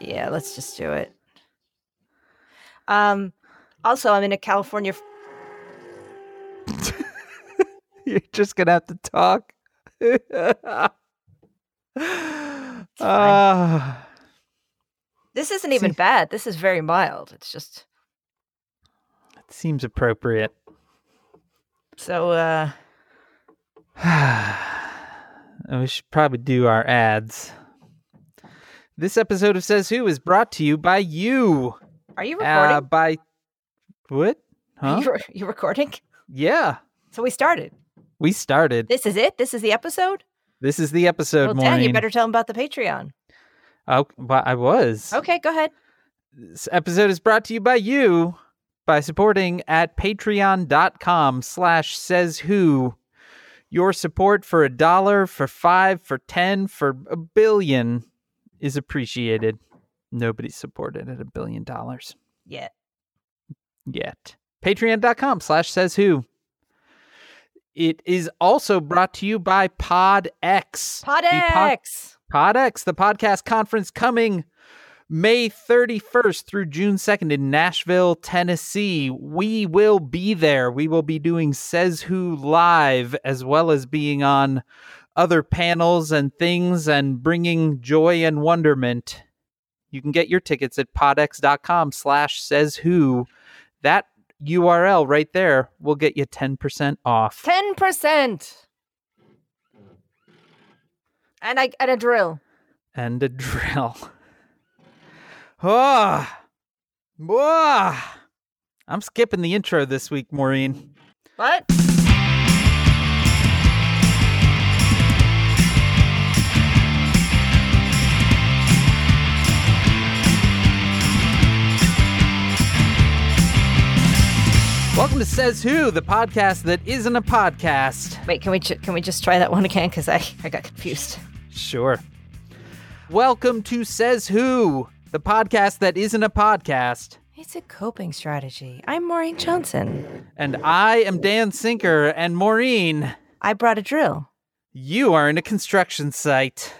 Yeah, let's just do it. Um, also, I'm in a California. You're just gonna have to talk. Ah, This isn't even See- bad. This is very mild. It's just it seems appropriate. so. uh we should probably do our ads. This episode of Says Who is brought to you by you. Are you Uh, recording? by what? Huh? you, you recording? Yeah, So we started. we started. This is it. This is the episode. This is the episode, well. Dan, you better tell them about the Patreon. Oh, well, I was. Okay, go ahead. This episode is brought to you by you by supporting at patreon.com slash says who. Your support for a dollar, for five, for ten, for a billion is appreciated. Nobody's supported at a billion dollars Yet. yet. Patreon.com slash says who. It is also brought to you by PodX. The pod- PodX. PodX, the podcast conference coming May 31st through June 2nd in Nashville, Tennessee. We will be there. We will be doing Says Who live as well as being on other panels and things and bringing joy and wonderment. You can get your tickets at podx.com slash says who. That URL right there will get you 10% off. 10%. And I and a drill. and a drill. Ah, ah. I'm skipping the intro this week, Maureen. What? Welcome to Says Who, the podcast that isn't a podcast. Wait, can we ju- can we just try that one again cuz I I got confused. Sure. Welcome to Says Who, the podcast that isn't a podcast. It's a coping strategy. I'm Maureen Johnson. And I am Dan Sinker, and Maureen, I brought a drill. you are in a construction site.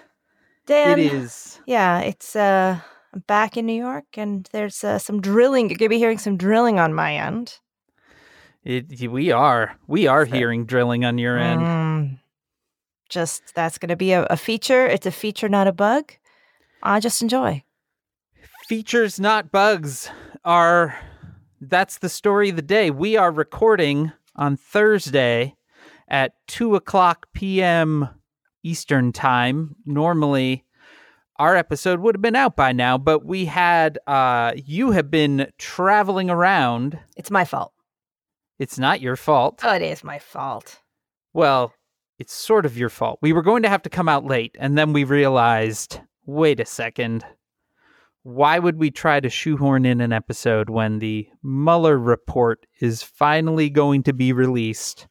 Dan. it is. Yeah, it's uh I'm back in New York and there's uh, some drilling. You're going to be hearing some drilling on my end. It, we are. We are So- hearing drilling on your end. Mm, just that's going to be a, a feature. It's a feature, not a bug. I just enjoy. features not bugs are that's the story of the day we are recording on thursday at 2 o'clock p.m eastern time normally our episode would have been out by now but we had uh you have been traveling around It's my fault. It's not your fault Oh, it is my fault. well it's sort of your fault we were going to have to come out late and then we realized wait a second why would we try to shoehorn in an episode when the Mueller report is finally going to be released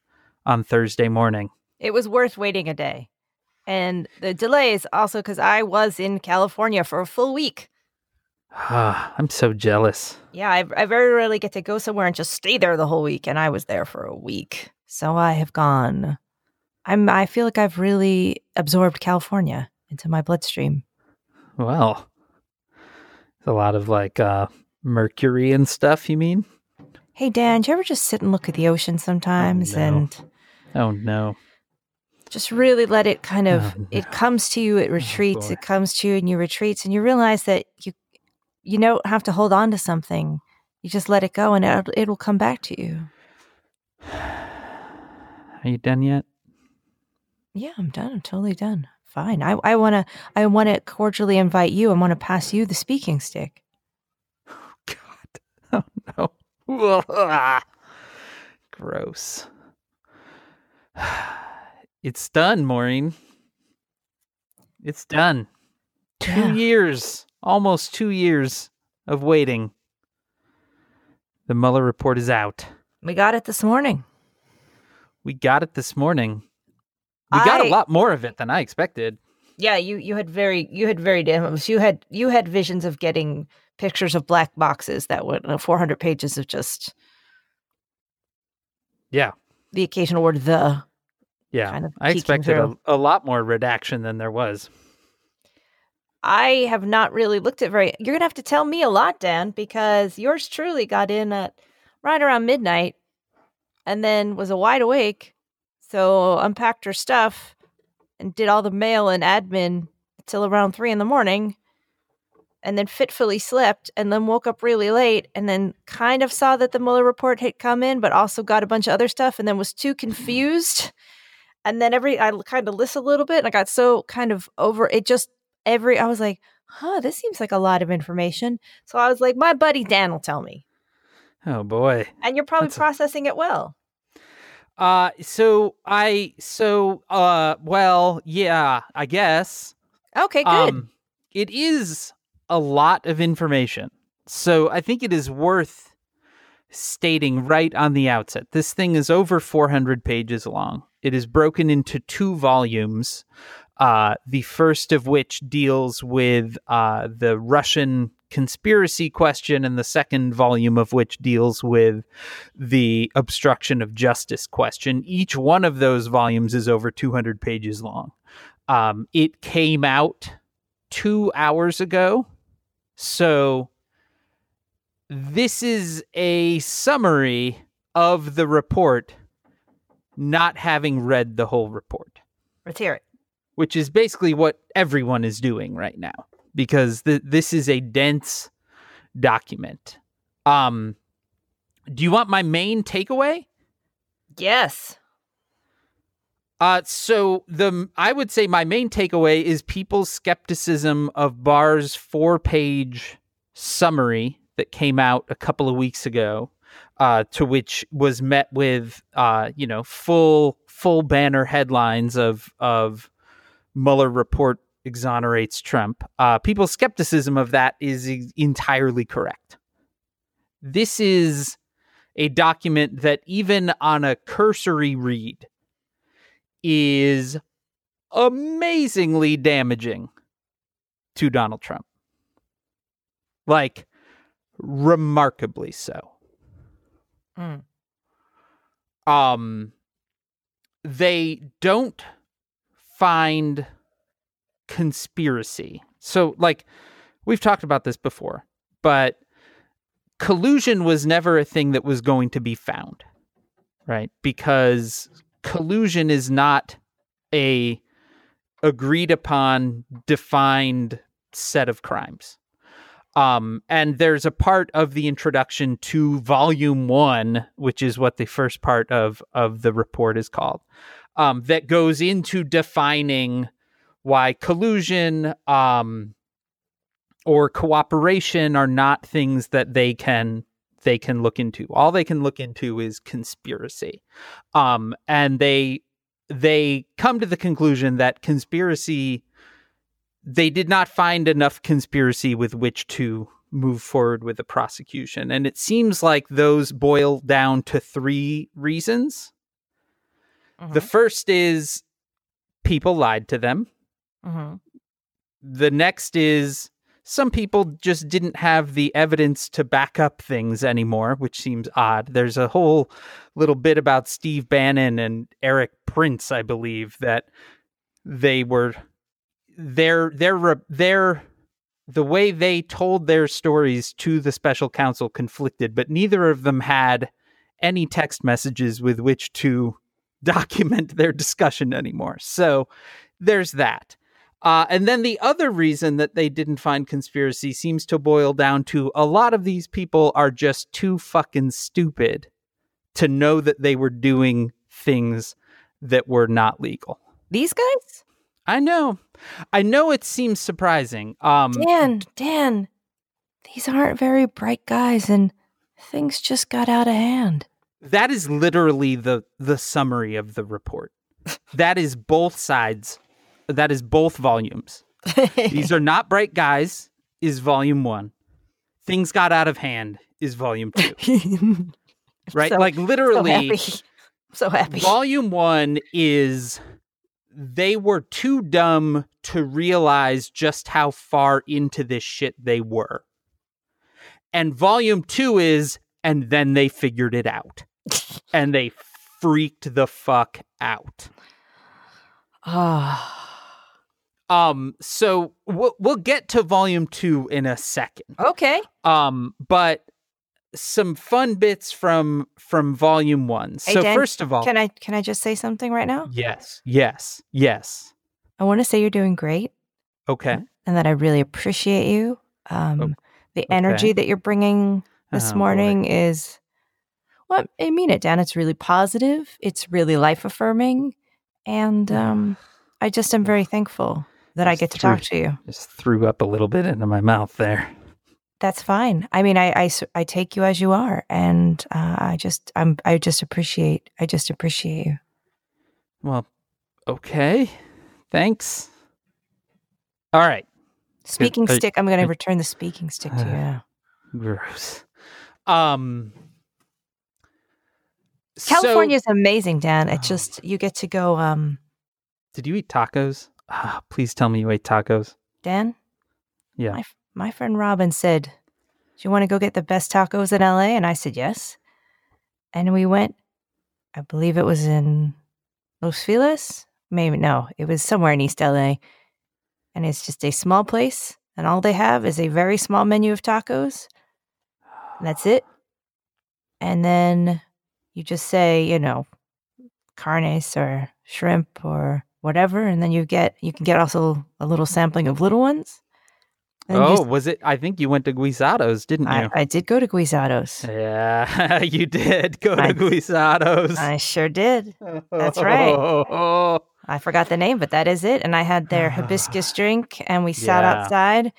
on Thursday morning? It was worth waiting a day. And the delay is also because I was in California for a full week. Ah, I'm so jealous. Yeah, I, I very rarely get to go somewhere and just stay there the whole week, and I was there for a week. So I have gone. I'm. I feel like I've really absorbed California into my bloodstream. Well, it's a lot of like uh, mercury and stuff, you mean? Hey Dan, do you ever just sit and look at the ocean sometimes no. and Oh, no. just really let it kind of Oh, it comes to you, it retreats, boy. it comes to you and you retreats and you realize that you you don't have to hold on to something. You just let it go and it it will come back to you. Are you done yet? Yeah, I'm done. I'm totally done. Fine. I, I wanna I wanna cordially invite you. I wanna pass you the speaking stick. Oh God. Oh, no. Gross. It's done, Maureen. It's done. Two years, almost two years of waiting. The Mueller report is out. We got it this morning. We got it this morning. We got a lot more of it than I expected. Yeah, you you had very you had very demos. You had you had visions of getting pictures of black boxes that would uh, 400 pages of just Yeah. the occasional word the. Yeah. Kind of I expected a, a lot more redaction than there was. I have not really looked at very. You're gonna have to tell me a lot, Dan, because yours truly got in at right around midnight, and then was a wide awake. So unpacked her stuff and did all the mail and admin till around three in the morning, and then fitfully slept, and then woke up really late, and then kind of saw that the Mueller report had come in, but also got a bunch of other stuff, and then was too confused. And then every I kind of listened a little bit, and I got so kind of over it. Just every I was like, huh, this seems like a lot of information. So I was like, my buddy Dan will tell me. Oh boy. And you're probably That's a- processing it well. Uh so I so uh well, yeah, I guess. Okay, good. Um it is a lot of information. So I think it is worth stating right on the outset. This thing is over 400 pages long. It is broken into two volumes. Uh, the first of which deals with uh, the Russian conspiracy question, and the second volume of which deals with the obstruction of justice question. Each one of those volumes is over 200 pages long. Um, it came out two hours ago. So this is a summary of the report, not having read the whole report, Let's hear it. Which is basically what everyone is doing right now because th- this is a dense document. Um, do you want my main takeaway? Yes. Uh, so the I would say my main takeaway is people's skepticism of Barr's four-page summary that came out a couple of weeks ago, uh, to which was met with uh, you know, full full banner headlines of of Mueller report exonerates Trump. Uh, people's skepticism of that is e- entirely correct. This is a document that even on a cursory read is amazingly damaging to Donald Trump. Like, remarkably so. Mm. Um, they don't find conspiracy. So, like, we've talked about this before, but collusion was never a thing that was going to be found, right? Because collusion is not a agreed upon defined set of crimes um and there's a part of the introduction to volume 1 which is what the first part of of the report is called um that goes into defining why collusion um or cooperation are not things that they can they can look into. All they can look into is conspiracy. Um and they they come to the conclusion that conspiracy they did not find enough conspiracy with which to move forward with the prosecution. And it seems like those boil down to three reasons the Mhm. first is people lied to them Mhm. the next is some people just didn't have the evidence to back up things anymore, which seems odd. There's a whole little bit about Steve Bannon and Erik Prince, I believe, that they were their their their the way they told their stories to the special counsel conflicted, but neither of them had any text messages with which to document their discussion anymore. So there's that. Uh, and then the other reason that they didn't find conspiracy seems to boil down to a lot of these people are just too fucking stupid to know that they were doing things that were not legal. These guys? I know. I know it seems surprising. Um Dan, Dan, these aren't very bright guys and things just got out of hand. That is literally the the summary of the report. that is both sides. That is both volumes. These are not bright guys is volume 1. Things got out of hand is volume 2. Right? So- like so literally happy. so happy. volume 1 is they were too dumb to realize just how far into this shit they were. And volume 2 is and then they figured it out. And they freaked the fuck out. Ah. Um, so we'll we'll get to volume two in a second. Okay. Um, but some fun bits from from volume one. Hey, so Dan, first of all, Can I can I just say something right now? yes, yes, yes. I want to say you're doing great Okay. and that I really appreciate you. Um, the energy that you're bringing this Oh, boy. morning is well, I mean it, Dan. It's really positive. It's really life affirming, and um, I just am very thankful that I get to threw- talk to you. Just threw up a little bit into my mouth there. That's fine. I mean, I I take you as you are, and uh, I just I'm I just appreciate I just appreciate you. Well, okay. Thanks. All right. Speaking uh, stick. I'm going to return the speaking stick to you. uh, now. Gross. Um California so- is amazing, Dan. It Oh. just you get to go. Um, did you eat tacos? Ah, please tell me you ate tacos. Dan. Yeah. My my friend Robin said, "Do you want to go get the best tacos in LA?" And I said yes. And we went. I believe it was in Los Feliz. Maybe no, it was somewhere in East LA. And it's just a small place, and all they have is a very small menu of tacos. And that's it. And then you just say, you know, carnes or shrimp or whatever, and then you get you can get also a little sampling of little ones. Oh, just- was it? I think you went to Guisados, didn't I, you? I did go to Guisados. yeah, you did go to I- Guisados. I sure did. that's right. I forgot the name, but that is it. And I had their hibiscus drink, and we sat Yeah. outside,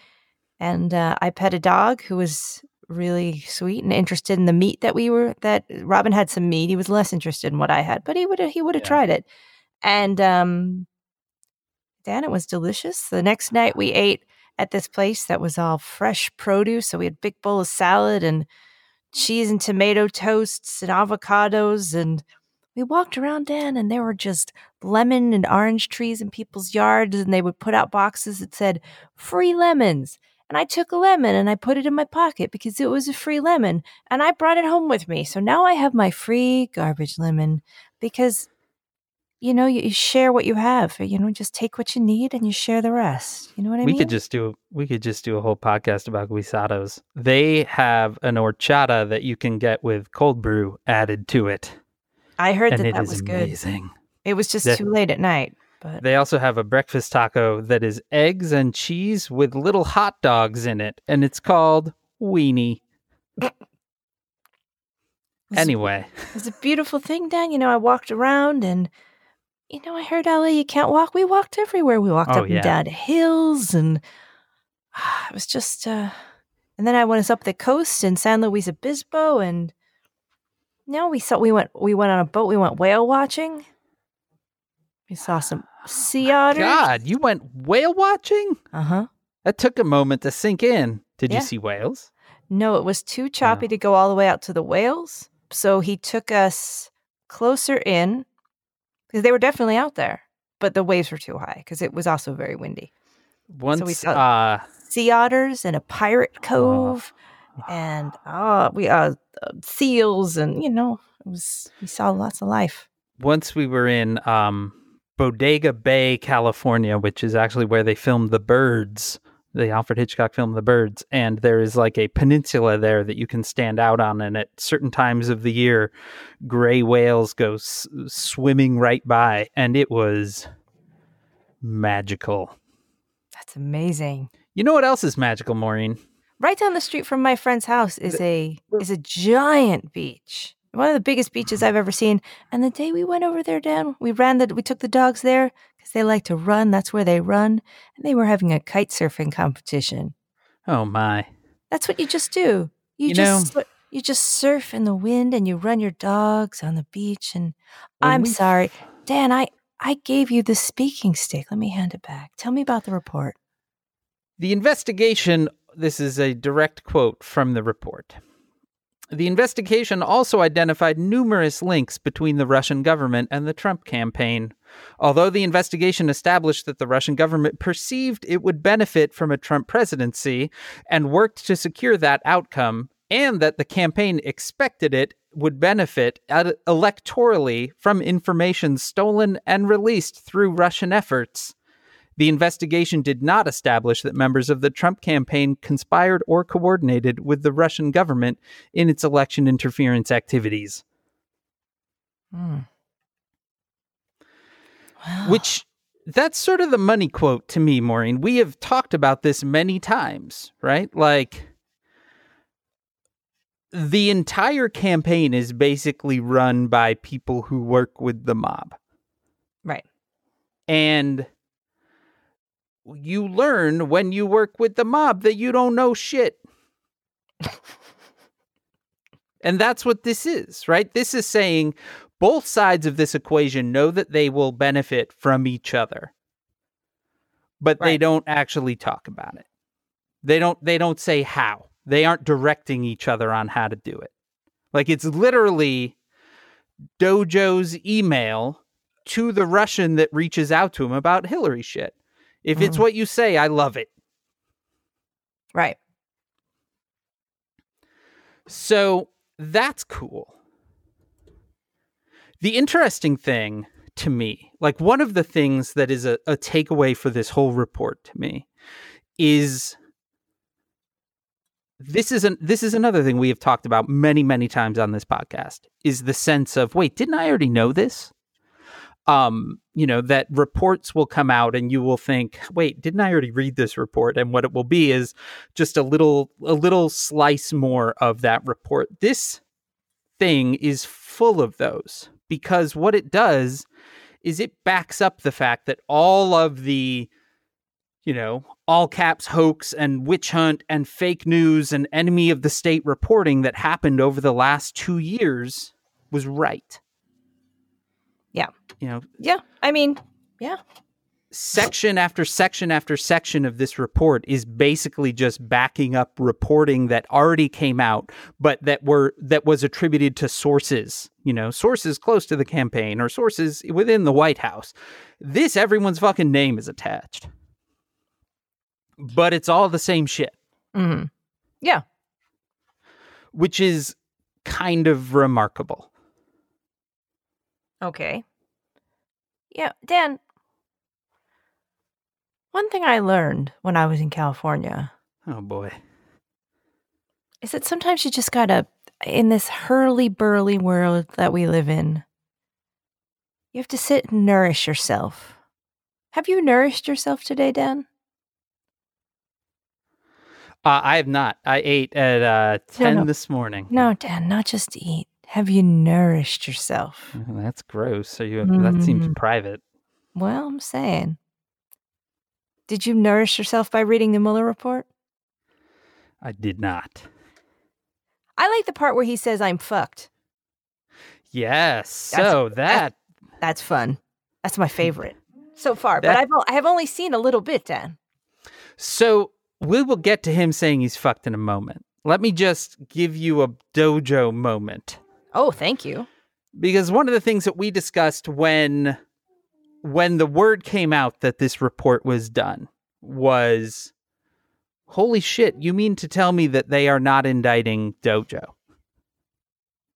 and uh, I pet a dog who was really sweet and interested in the meat that we were. That Robin had some meat. He was less interested in what I had, but he would he would have Yeah. tried it. And um, Dan, it was delicious. The next night we ate at this place that was all fresh produce. So we had a big bowl of salad and cheese and tomato toasts and avocados and we walked around Dan and there were just lemon and orange trees in people's yards and they would put out boxes that said free lemons. And I took a lemon and I put it in my pocket because it was a free lemon and I brought it home with me. So now I have my free garbage lemon because you know you, you share what you have. Uh, you know, just take what you need and you share the rest. You know what I we mean? could just do we could just do a whole podcast about guisados. They have an horchata that you can get with cold brew added to it, I heard and that it that is was good. amazing. It was just The- too late at night, but They also have a breakfast taco that is eggs and cheese with little hot dogs in it, and it's called weenie. Anyway, it was a beautiful thing, Dan. You know, I walked around and you know, I heard LA you can't walk. We walked everywhere. We walked Oh, up yeah. and down hills and ah, it was just uh and then I went up the coast in San Luis Obispo and no, we saw we went we went on a boat, we went whale watching. We saw some sea otters. God, you went whale watching? Uh-huh. That took a moment to sink in. Did Yeah. you see whales? No, it was too choppy Oh. to go all the way out to the whales. So he took us closer in because they were definitely out there, but the waves were too high because it was also very windy. Once, we saw- uh, Sea otters and a pirate cove, and oh, we uh, uh, seals, and you know, it was we saw lots of life. once we were in um, Bodega Bay, California, which is actually where they filmed The Birds. The Alfred Hitchcock film The Birds, and there is like a peninsula there that you can stand out on, and at certain times of the year, gray whales go s- swimming right by, and it was magical. That's amazing. You know what else is magical, Maureen? Right down the street from my friend's house is a is a giant beach. One of the biggest beaches I've ever seen. And the day we went over there, Dan, we ran the we took the dogs there because they like to run. That's where they run. And they were having a kite surfing competition. Oh my! That's what you just do. You, You just sur- you just surf in the wind and you run your dogs on the beach. And I'm we- sorry, Dan. I I gave you the speaking stick. Let me hand it back. Tell me about the report. The investigation, this is a direct quote from the report. The investigation also identified numerous links between the Russian government and the Trump campaign. Although the investigation established that the Russian government perceived it would benefit from a Trump presidency and worked to secure that outcome, and that the campaign expected it would benefit electorally from information stolen and released through Russian efforts, The investigation did not establish that members of the Trump campaign conspired or coordinated with the Russian government in its election interference activities. Hmm. Wow. Which that's sort of the money quote to me, Maureen. We have talked about this many times, right? Like the entire campaign is basically run by people who work with the mob. Right. And you learn when you work with the mob that you don't know shit. and that's what this is, right? This is saying both sides of this equation know that they will benefit from each other. But they don't actually talk about it. They don't they don't say how. They aren't directing each other on how to do it. Like it's literally Dojo's email to the Russian that reaches out to him about Hillary shit. If it's Mhm. what you say, I love it. Right. So that's cool. The interesting thing to me, like one of the things that is a, a takeaway for this whole report to me, is this is an this is another thing we have talked about many many times on this podcast is the sense of wait didn't I already know this? Um, you know that reports will come out and you will think wait didn't I already read this report? And what it will be is just a little a little slice more of that report. This thing is full of those because what it does is it backs up the fact that all of the you know all caps hoax and witch hunt and fake news and enemy of the state reporting that happened over the last 2 years was right. Yeah. You know, Yeah. I mean, yeah. section after section after section of this report is basically just backing up reporting that already came out but that were that was attributed to sources you know sources close to the campaign or sources within the white house this everyone's fucking name is attached but it's all the same shit Mm-hmm. Yeah, which is kind of remarkable Okay. Yeah, Dan. One thing I learned when I was in California oh boy is that sometimes you just gotta, in this hurly burly world that we live in, you have to sit and nourish yourself. Have you nourished yourself today, Dan? uh, i have not i ate at uh 10 no. this morning No, Dan, not just eat. Have you nourished yourself? Oh, that's gross so you that seems Mm. private Well, I'm saying. Did you nourish yourself by reading the Mueller report? i did not I like the part where he says, I'm fucked. Yes. That's- So that That's fun. That's my favorite so far. That- but I've, I have only seen a little bit, Dan. so we will get to him saying he's fucked in a moment. Let me just give you a dojo moment Oh, thank you. because one of the things that we discussed when when the word came out that this report was done was holy shit, you mean to tell me that they are not indicting Dojo?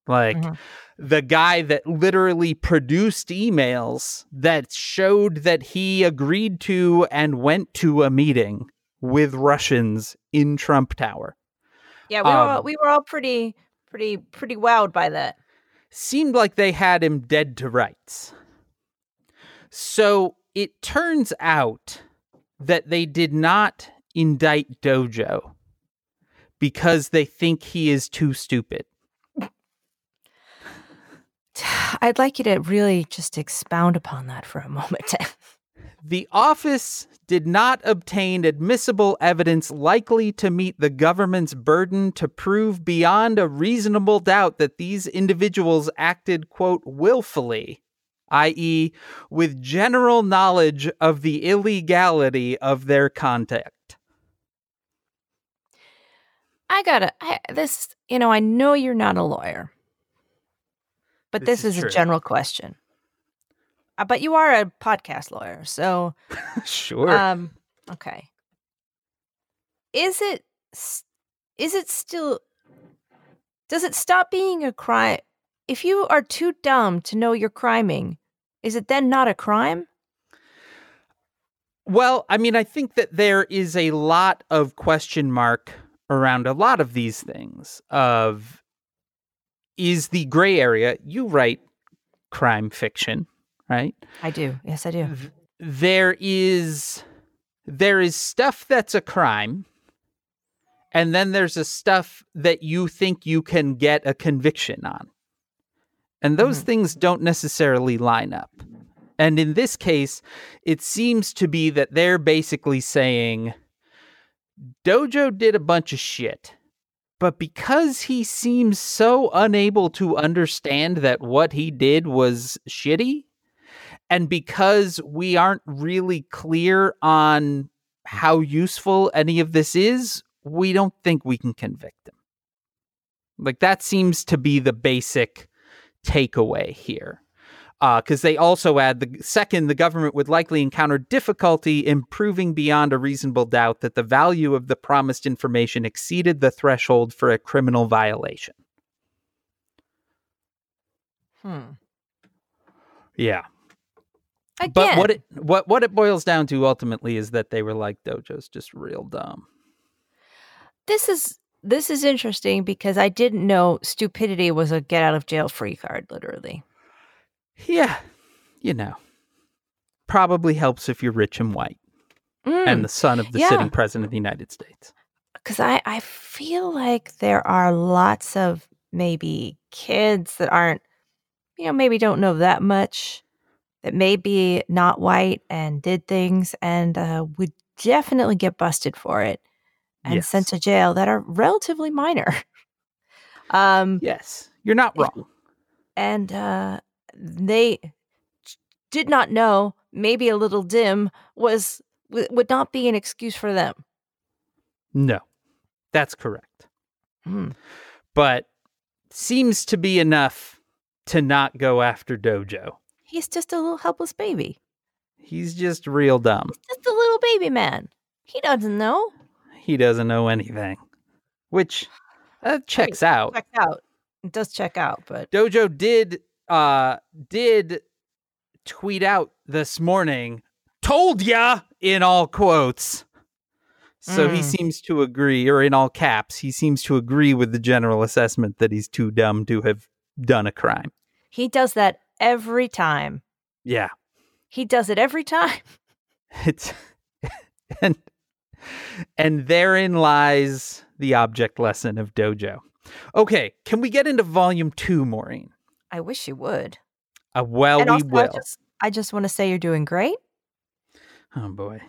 Like Mhm. the guy that literally produced emails that showed that he agreed to and went to a meeting with Russians in Trump Tower. Yeah, we were all, Um, we were all pretty pretty pretty wowed by that. seemed like they had him dead to rights. So it turns out that they did not indict Dojo because they think he is too stupid. I'd like you to really just expound upon that for a moment. The office did not obtain admissible evidence likely to meet the government's burden to prove beyond a reasonable doubt that these individuals acted, quote, willfully, i.e., with general knowledge of the illegality of their conduct. I gotta I, this. You know, I know you're not a lawyer, but This this, is is, a general question. But you are a podcast lawyer, so sure. um, okay. Is it is it still? Does it stop being a crime if you are too dumb to know you're criming? Is it then not a crime? Well, I mean, I think that there is a lot of question mark around a lot of these things of is the gray area you write crime fiction, right? I do. Yes, I do. There is there is stuff that's a crime and then there's a stuff that you think you can get a conviction on. And those Mhm. things don't necessarily line up. And in this case, it seems to be that they're basically saying Dojo did a bunch of shit. But because he seems so unable to understand that what he did was shitty, and because we aren't really clear on how useful any of this is, we don't think we can convict him. Like that seems to be the basic takeaway here. Because they also add the second, the government would likely encounter difficulty in proving beyond a reasonable doubt that the value of the promised information exceeded the threshold for a criminal violation. Hmm. Yeah. Again, But what it what what it boils down to ultimately is that they were like Dojo's just real dumb. this is this is interesting because I didn't know stupidity was a get out of jail free card. Literally. Yeah, you know, probably helps if you're rich and white and mm. the son of the yeah. sitting president of the United States. because I, I feel like there are lots of maybe kids that aren't you know maybe don't know that much that may be not white and did things and uh, would definitely get busted for it and sent to jail that are relatively minor um Yes, you're not wrong. and uh they did not know maybe a little dim was w- would not be an excuse for them No, that's correct. Hmm. But seems to be enough to not go after Dojo. He's just a little helpless baby He's just real dumb. He's just a little baby man. He doesn't know. He doesn't know anything, which uh, checks out. Check out. It does check out, but Dojo did uh did tweet out this morning, told ya in all quotes. So he Mm. seems to agree, or in all caps, he seems to agree with the general assessment that he's too dumb to have done a crime. he does that every time. Yeah. He does it every time. It's and and therein lies the object lesson of Dojo. Okay, can we get into volume two, Maureen? I wish you would. Uh, well, and we also, will. I just, I just want to say you're doing great. Oh boy.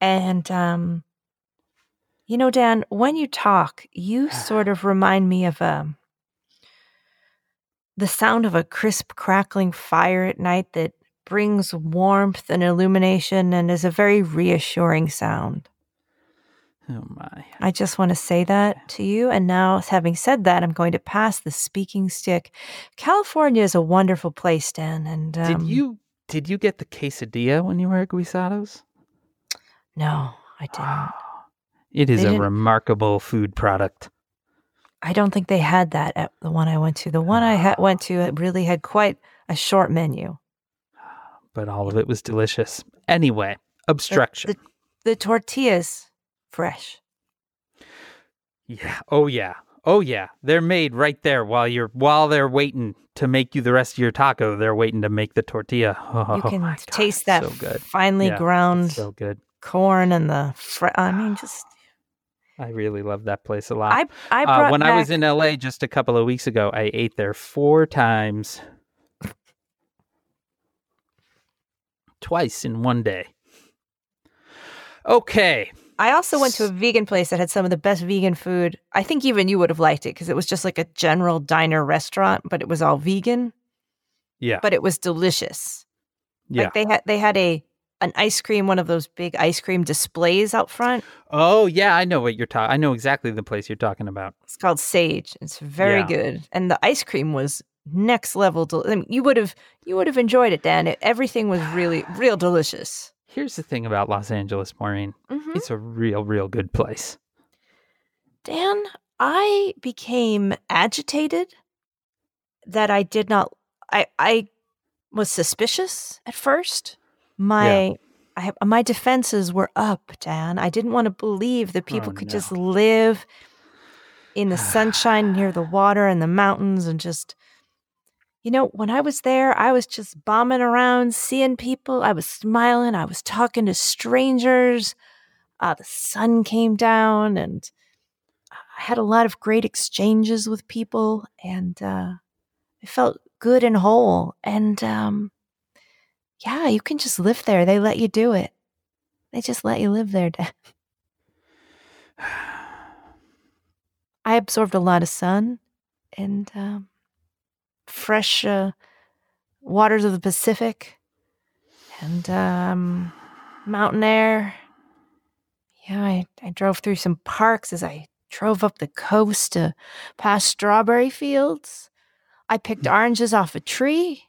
And um, you know, Dan, when you talk, you sort of remind me of um the sound of a crisp crackling fire at night that brings warmth and illumination and is a very reassuring sound. Oh my. I just want to say that to you. And now, having said that, I'm going to pass the speaking stick. California is a wonderful place, Dan. And um, did you did you get the quesadilla when you were at Guisados? No, I didn't. It is They a didn't- remarkable food product. I don't think they had that at the one I went to. The one I ha- ah. went to it really had quite a short menu. but all of it was delicious. Anyway, obstruction. The tortillas, fresh. yeah. Oh yeah. Oh yeah. They're made right there while you're while they're waiting to make you the rest of your taco. They're waiting to make the tortilla. Oh, you can God, taste it's that So good. finely Yeah, ground So good. corn and the. Fre- I mean, just I really love that place a lot. I I Uh, when I was in LA just a couple of weeks ago, I ate there four times. Twice in one day. Okay. I also went to a vegan place that had some of the best vegan food. I think even you would have liked it because it was just like a general diner restaurant, but it was all vegan, Yeah. but it was delicious. Yeah. Like they had they had a an ice cream, one of those big ice cream displays out front. oh, yeah. I know what you're talking. I know exactly the place you're talking about. It's called Sage. It's very Yeah. good, and the ice cream was next level. Del- I mean, you would have you would have enjoyed it, Dan. It, everything was really real delicious. Here's the thing about Los Angeles, Maureen. Mhm. It's a real, real good place. Dan, I became agitated that I did not I I was suspicious at first. My I, my defenses were up, Dan. I didn't want to believe that people Oh, could no. just live in the sunshine near the water and the mountains and just you know, when I was there, I was just bombing around, seeing people. I was smiling. I was talking to strangers. Uh, the sun came down, and I had a lot of great exchanges with people, and uh, I felt good and whole. And um, yeah, you can just live there. They let you do it. They just let you live there. I absorbed a lot of sun and um, fresh uh, waters of the Pacific and um, mountain air. Yeah, I, I drove through some parks as I drove up the coast to past strawberry fields. I picked oranges off a tree.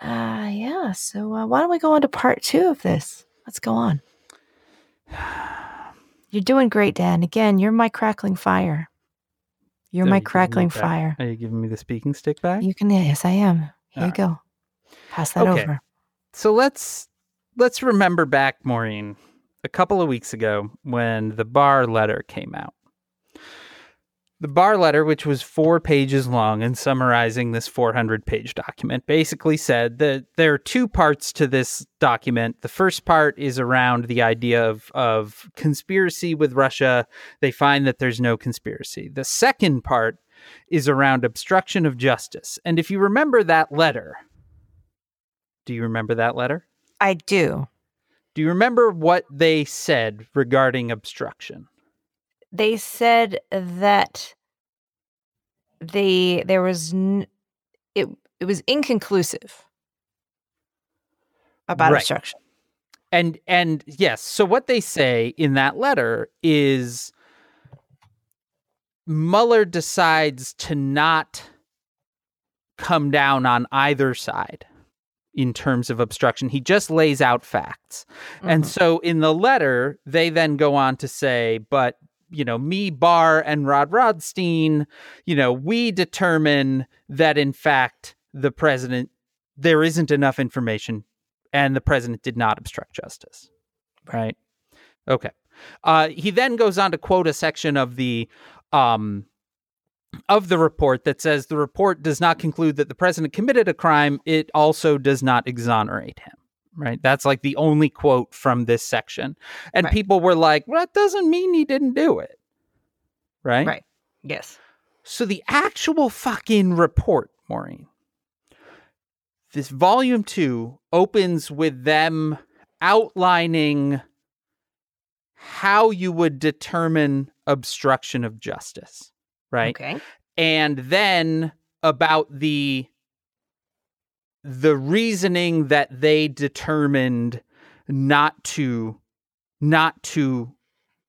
Uh, yeah, so uh, why don't we go on to part two of this? Let's go on. You're doing great, Dan. Again, you're my crackling fire. You're Are my you crackling fire. Are you giving me the speaking stick back? You can, yes, I am. Here you Alright. go. Pass that Okay. over. so let's let's remember back, Maureen, a couple of weeks ago when the Barr letter came out. The Barr letter, which was four pages long and summarizing this 400 page document, basically said that there are two parts to this document. The first part is around the idea of, of conspiracy with Russia. They find that there's no conspiracy. The second part is around obstruction of justice. And if you remember that letter, do you remember that letter? I do. Do you remember what they said regarding obstruction? They said that they there was n- it it was inconclusive about Right. obstruction. And and yes, so what they say in that letter is Mueller decides to not come down on either side in terms of obstruction. He just lays out facts. And Mhm. so in the letter, they then go on to say, but you know, me, Barr, and Rod Rosenstein, you know, we determine that in fact the president there isn't enough information and the president did not obstruct justice. Right. Okay. Uh, he then goes on to quote a section of the um, of the report that says the report does not conclude that the president committed a crime. It also does not exonerate him. Right. That's like the only quote from this section. And Right. people were like, well, that doesn't mean he didn't do it. Right. Right. Yes. So the actual fucking report, Maureen, this volume two opens with them outlining how you would determine obstruction of justice, right? Okay. And then about the the reasoning that they determined not to not to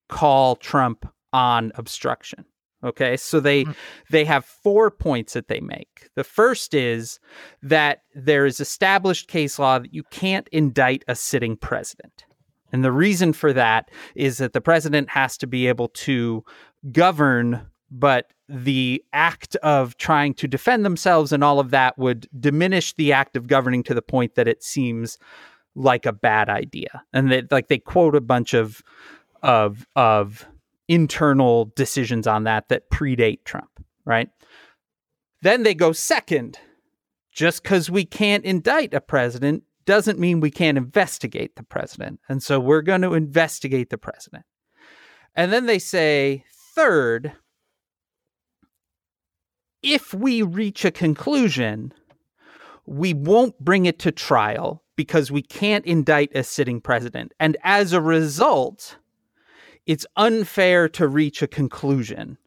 call Trump on obstruction. Okay? So they Mhm. they have four points that they make. The first is that there is established case law that you can't indict a sitting president. And the reason for that is that the president has to be able to govern, but the act of trying to defend themselves and all of that would diminish the act of governing to the point that it seems like a bad idea. And like they quote a bunch of of of internal decisions on that that predate Trump, right? Then they go second. Just because we can't indict a president doesn't mean we can't investigate the president. And so we're going to investigate the president. And then they say, third, if we reach a conclusion, we won't bring it to trial because we can't indict a sitting president. And as a result, it's unfair to reach a conclusion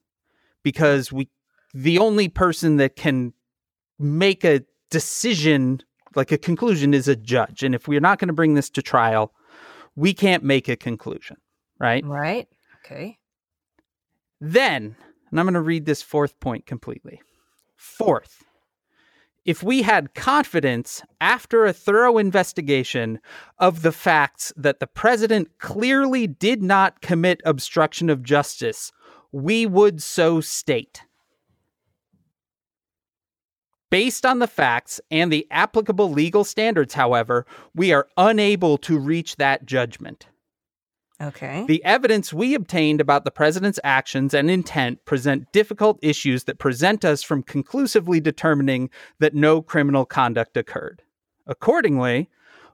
because we the only person that can make a decision like a conclusion is a judge and if we're not going to bring this to trial we can't make a conclusion right Right. Okay. then and i'm going to read this fourth point completely fourth if we had confidence after a thorough investigation of the facts that the president clearly did not commit obstruction of justice, we would so state. Based on the facts and the applicable legal standards, however, we are unable to reach that judgment. Okay. The evidence we obtained about the president's actions and intent present difficult issues that present us from conclusively determining that no criminal conduct occurred. Accordingly,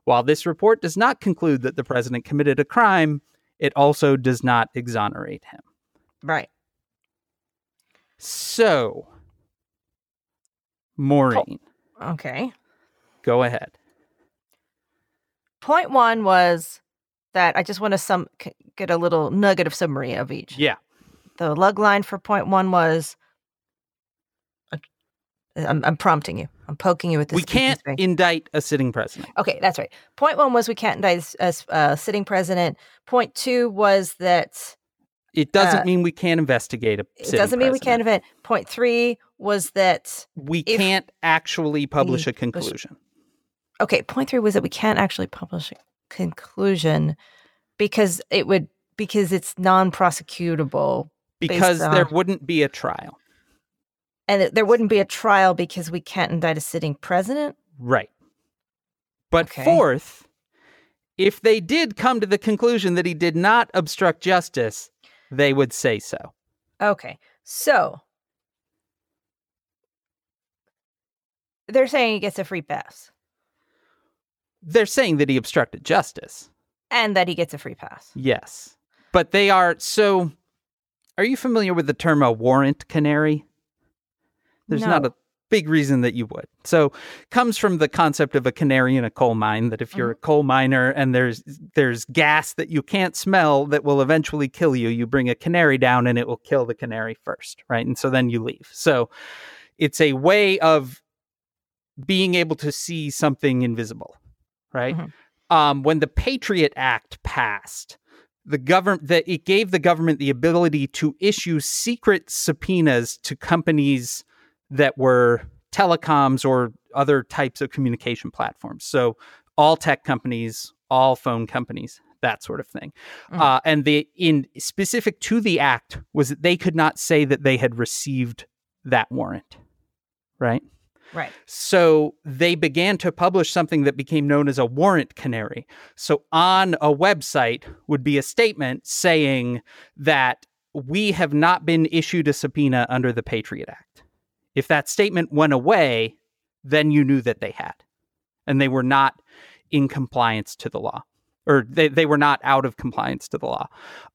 while this report does not conclude that the president committed a crime, it also does not exonerate him. right. So, Maureen, Okay. go ahead. Point one was that I just want to sum get a little nugget of summary of each. Yeah. The lug line for point one was. uh, I'm, I'm prompting you. I'm poking you with this. We can't thing. indict a sitting president. Okay, that's right. Point one was we can't indict a sitting president. Point two was that It doesn't Uh, mean we can't investigate a it doesn't mean we can't event. Point three was that We if can't actually publish a conclusion. okay. Point three was that we can't actually publish a conclusion because it would because it's non-prosecutable because based there wouldn't be a trial. and there wouldn't be a trial because we can't indict a sitting president. Right. But Okay. fourth, if they did come to the conclusion that he did not obstruct justice, they would say so. Okay, so they're saying he gets a free pass They're saying that he obstructed justice. and that he gets a free pass. Yes. But they are so Are you familiar with the term a warrant canary? There's not a big reason that you would. So comes from the concept of a canary in a coal mine that if you're mm-hmm. a coal miner and there's there's gas that you can't smell that will eventually kill you, you bring a canary down and it will kill the canary first, right? And so then you leave. So it's a way of being able to see something invisible, right? Mhm. Um, when the Patriot Act passed, the government that it gave the government the ability to issue secret subpoenas to companies that were telecoms or other types of communication platforms. So all tech companies, all phone companies, that sort of thing. Mhm. Uh, and the in specific to the act was that they could not say that they had received that warrant, right? Right. So they began to publish something that became known as a warrant canary. So on a website would be a statement saying that we have not been issued a subpoena under the Patriot Act. If that statement went away, then you knew that they had. And they were not in compliance to the law. Or they, they were not out of compliance to the law.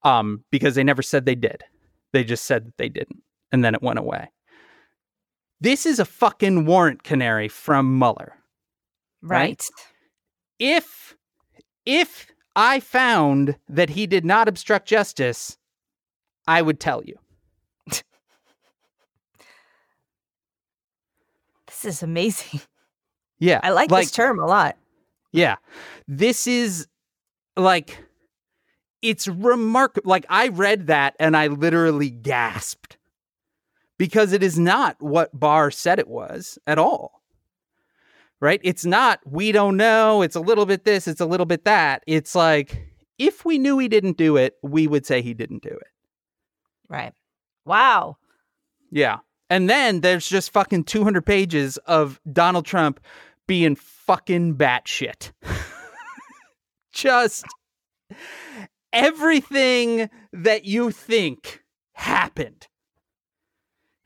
Um, because they never said they did. They just said that they didn't. And then it went away. This is a fucking warrant canary from Mueller. Right? Right. If if I found that he did not obstruct justice, I would tell you. This is amazing. Yeah. I like, this term a lot. Yeah. This is like it's remarkable. Like I read that and I literally gasped because it is not what Barr said it was at all. Right? It's not we don't know, it's a little bit this, it's a little bit that. It's like if we knew he didn't do it, we would say he didn't do it. Right. Wow. Yeah. And then there's just fucking 200 pages of Donald Trump being fucking batshit. just everything that you think happened.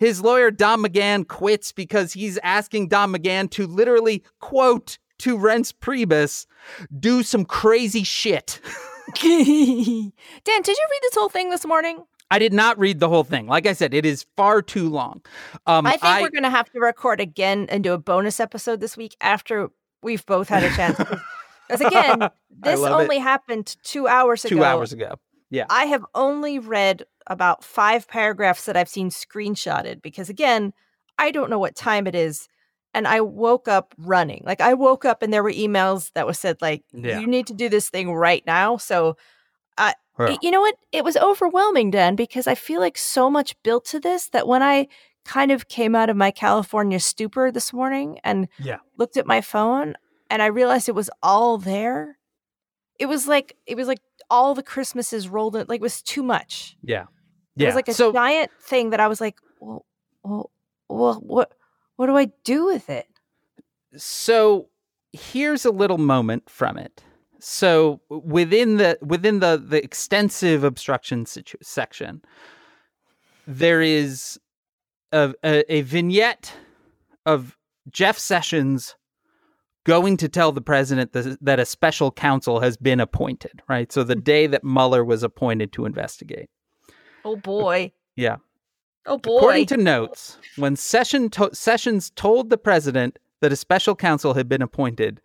His lawyer, Don McGahn, quits because he's asking Don McGahn to literally, quote, to Reince Priebus, do some crazy shit. Dan, did you read this whole thing this morning? I did not read the whole thing. Like I said, it is far too long. Um, I think we're going to have to record again and do a bonus episode this week after we've both had a chance. Because again, this love it. only happened two hours ago. two hours ago. Yeah. I have only read about five paragraphs that I've seen screenshotted because, again, I don't know what time it is. And I woke up running. Like, I woke up and there were emails that was said, like, Yeah. you need to do this thing right now. So, Yeah. y- you know what? It was overwhelming, Dan, because I feel like so much built to this that when I kind of came out of my California stupor this morning and Yeah. looked at my phone and I realized it was all there. It was like it was like all the Christmases rolled in. Like it was too much. Yeah. It was like a so giant thing that I was like, well, well, well, what, What do I do with it? So here's a little moment from it. So within the within the the extensive obstruction situ- section, there is a, a, a vignette of Jeff Sessions going to tell the president that, that a special counsel has been appointed. Right. So the mm-hmm. day that Mueller was appointed to investigate. Oh boy. Yeah. Oh boy. According to notes, when Session to- Sessions told the president that a special counsel had been appointed,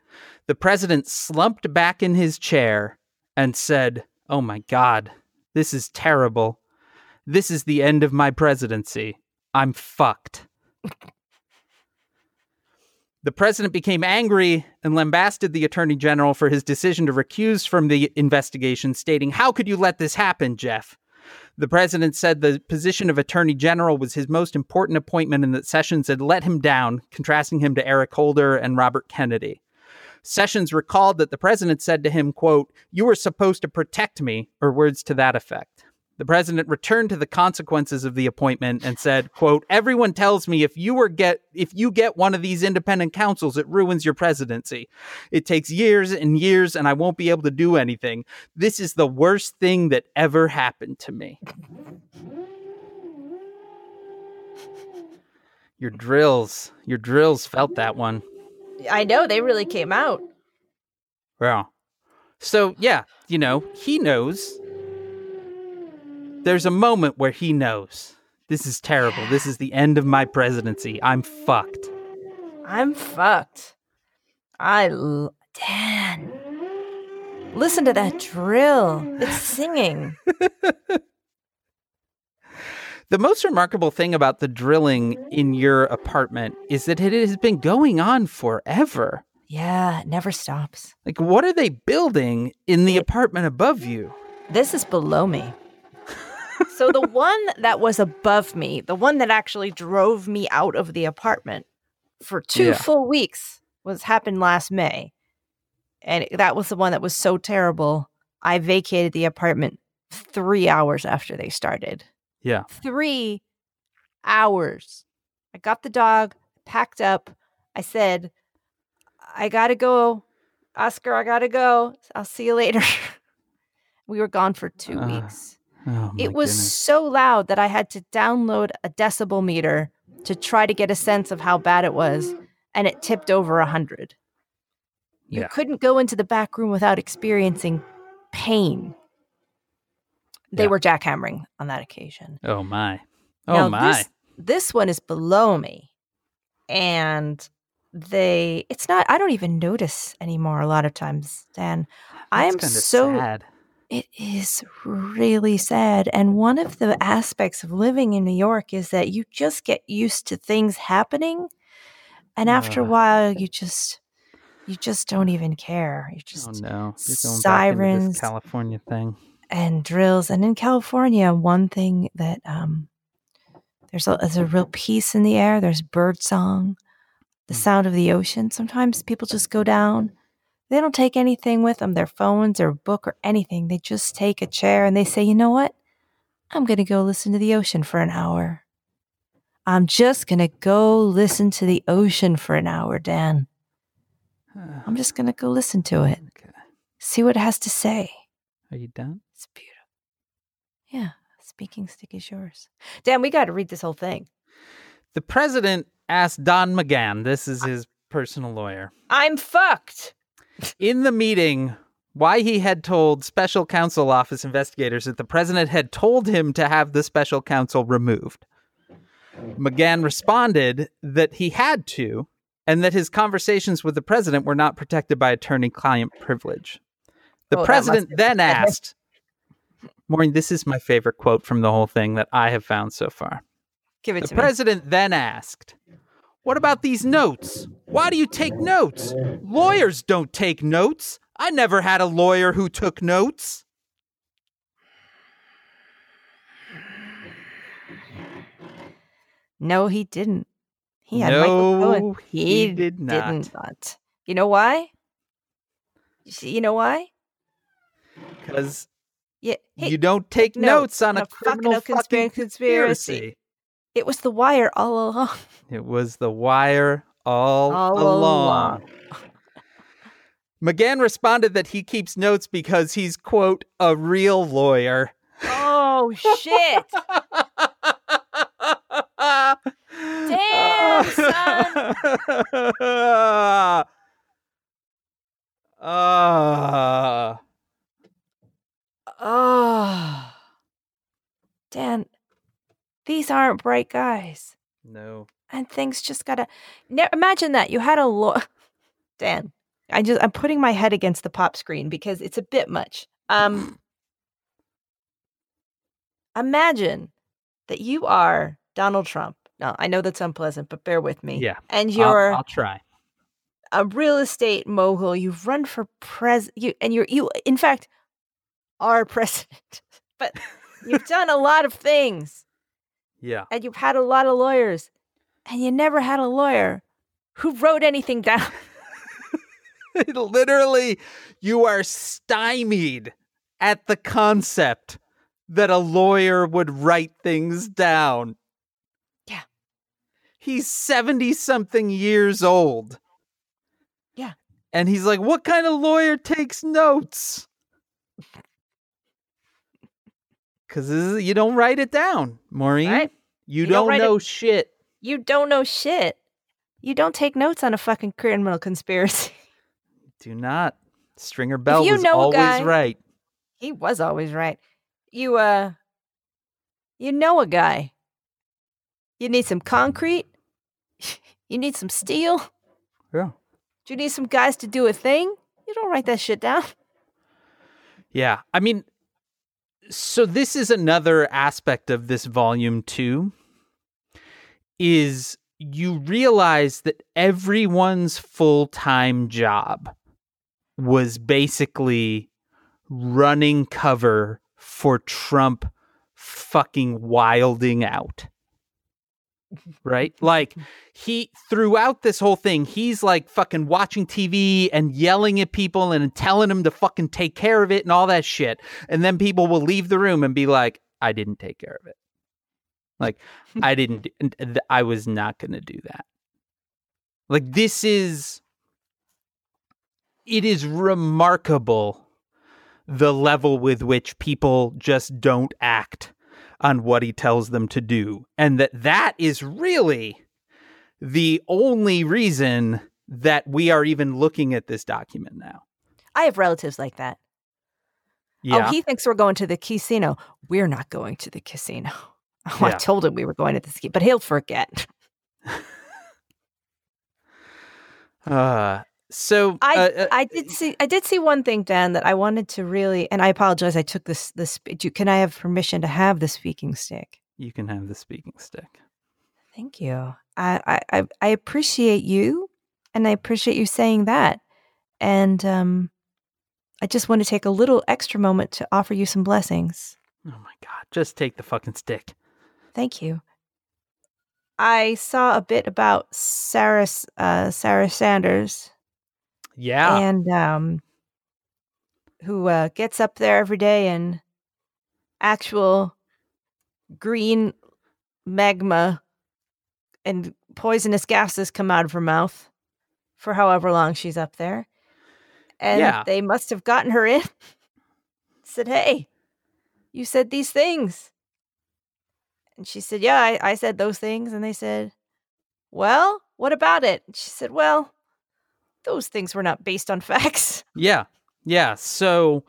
the president slumped back in his chair and said, Oh my God, this is terrible. This is the end of my presidency. I'm fucked. The president became angry and lambasted the attorney general for his decision to recuse from the investigation, stating, How could you let this happen, Jeff? The president said the position of attorney general was his most important appointment and that Sessions had let him down, contrasting him to Eric Holder and Robert Kennedy. Sessions recalled that the president said to him, quote, You were supposed to protect me, or words to that effect. The president returned to the consequences of the appointment and said, quote, Everyone tells me if you were get if you get one of these independent counsels, it ruins your presidency. It takes years and years and I won't be able to do anything. This is the worst thing that ever happened to me. Your drills, your drills felt that one. I know they really came out. Yeah. So, yeah, you know, he knows. There's a moment where he knows. This is terrible. This is the end of my presidency. I'm fucked. I'm fucked. I l- Dan. Listen to that drill. It's singing. The most remarkable thing about the drilling in your apartment is that it has been going on forever. Yeah, it never stops. Like, what are they building in the apartment above you? This is below me. So the one that was above me, the one that actually drove me out of the apartment for two Yeah. full weeks was happened last May. And that was the one that was so terrible. I vacated the apartment 3 hours after they started. Yeah. 3 hours. I got the dog, packed up. I said, I got to go. Oscar, I got to go. I'll see you later. we were gone for 2 Ah. weeks Oh, it was goodness. so loud that I had to download a decibel meter to try to get a sense of how bad it was, and it tipped over a hundred. You Yeah. couldn't go into the back room without experiencing pain. They Yeah. were jackhammering on that occasion. Oh, my. Oh, Now, my. This, this one is below me, and they. It's not. I don't even notice anymore. A lot of times, Dan. I am so sad. It is really sad. And one of the aspects of living in New York is that you just get used to things happening. And after a while, you just you just don't even care. You just Oh, no. You're going back into sirens. California thing. and drills. And in California, one thing that um there's a there's a real peace in the air. There's bird song, the Mm. sound of the ocean. Sometimes people just go down. They don't take anything with them, their phones or book or anything. They just take a chair and they say, you know what? I'm gonna go listen to the ocean for an hour. I'm just gonna go listen to the ocean for an hour, Dan. I'm just gonna go listen to it. Okay. See what it has to say. Are you done? It's beautiful. Yeah, speaking stick is yours. Dan, we got to read this whole thing. The president asked Don McGahn, this is his personal lawyer, I'm fucked. In the meeting why he had told special counsel office investigators that the president had told him to have the special counsel removed. McGahn responded that he had to and that his conversations with the president were not protected by attorney client privilege. The Oh, president then asked, Maureen, this is my favorite quote from the whole thing that I have found so far. Give it The to me. president then asked, What about these notes? Why do you take notes? Lawyers don't take notes. I never had a lawyer who took notes. No, he didn't. He had Michael Cohen. No, he did not. did not. You know why? You see- You know why? Because Yeah. Hey, you don't take notes notes on on a criminal fucking conspiracy. conspiracy. It was the wire all along. It was the wire all, All along. along. McGahn responded that he keeps notes because he's, quote, a real lawyer. Oh shit! Damn, son. Uh, Oh, Dan, these aren't bright guys, no. and things just gotta. Ne- imagine that you had a law. Dan, I just I'm putting my head against the pop screen because it's a bit much. Um, imagine that you are Donald Trump. No, I know that's unpleasant, but bear with me. Yeah. and I'll- you're I'll, try. a real estate mogul. You've run for pres you and you're you in fact are president. but you've done a lot of things Yeah. and you've had a lot of lawyers and you never had a lawyer who wrote anything down. Literally, you are stymied at the concept that a lawyer would write things down. Yeah. He's 70 something years old. Yeah. And he's like, what kind of lawyer takes notes? Because you don't write it down, Maureen. Right? You, You don't don't, write it- know shit. You don't know shit. You don't take notes on a fucking criminal conspiracy. Do not. Stringer Bell you was know always guy- right. he was always right. You uh you know a guy. You need some concrete. You need some steel. Yeah. Do you need some guys to do a thing? You don't write that shit down. Yeah. I mean, so this is another aspect of this volume two is you realize that everyone's full-time job was basically running cover for Trump fucking wilding out. Right? Like he throughout this whole thing, he's like fucking watching TV and yelling at people and telling them to fucking take care of it and all that shit. And then people will leave the room and be like, I didn't take care of it. Like, I didn't, d- and th- I was not going to do that. Like, this is, it is remarkable the level with which people just don't act on what he tells them to do. And that that is really the only reason that we are even looking at this document now. I have relatives like that. Yeah. Oh, he thinks we're going to the casino. We're not going to the casino. Oh, I told him we were going to the ski, but he'll forget. uh, so I uh, uh, I did see I did see one thing, Dan, that I wanted to really, and I apologize. I took this this. do- Can I have permission to have the speaking stick? you can have the speaking stick. Thank you. I I I, I appreciate you, and I appreciate you saying that. And um, I just want to take a little extra moment to offer you some blessings. Oh my god, just take the fucking stick. Thank you. I saw a bit about Sarah uh, Sarah Sanders. Yeah. and um, who uh, gets up there every day and actual green magma and poisonous gases come out of her mouth for however long she's up there. And Yeah. they must have gotten her in. said, Hey, you said these things. And she said, Yeah, I, I said those things. And they said, Well, what about it? And she said, Well, those things were not based on facts. Yeah. Yeah. So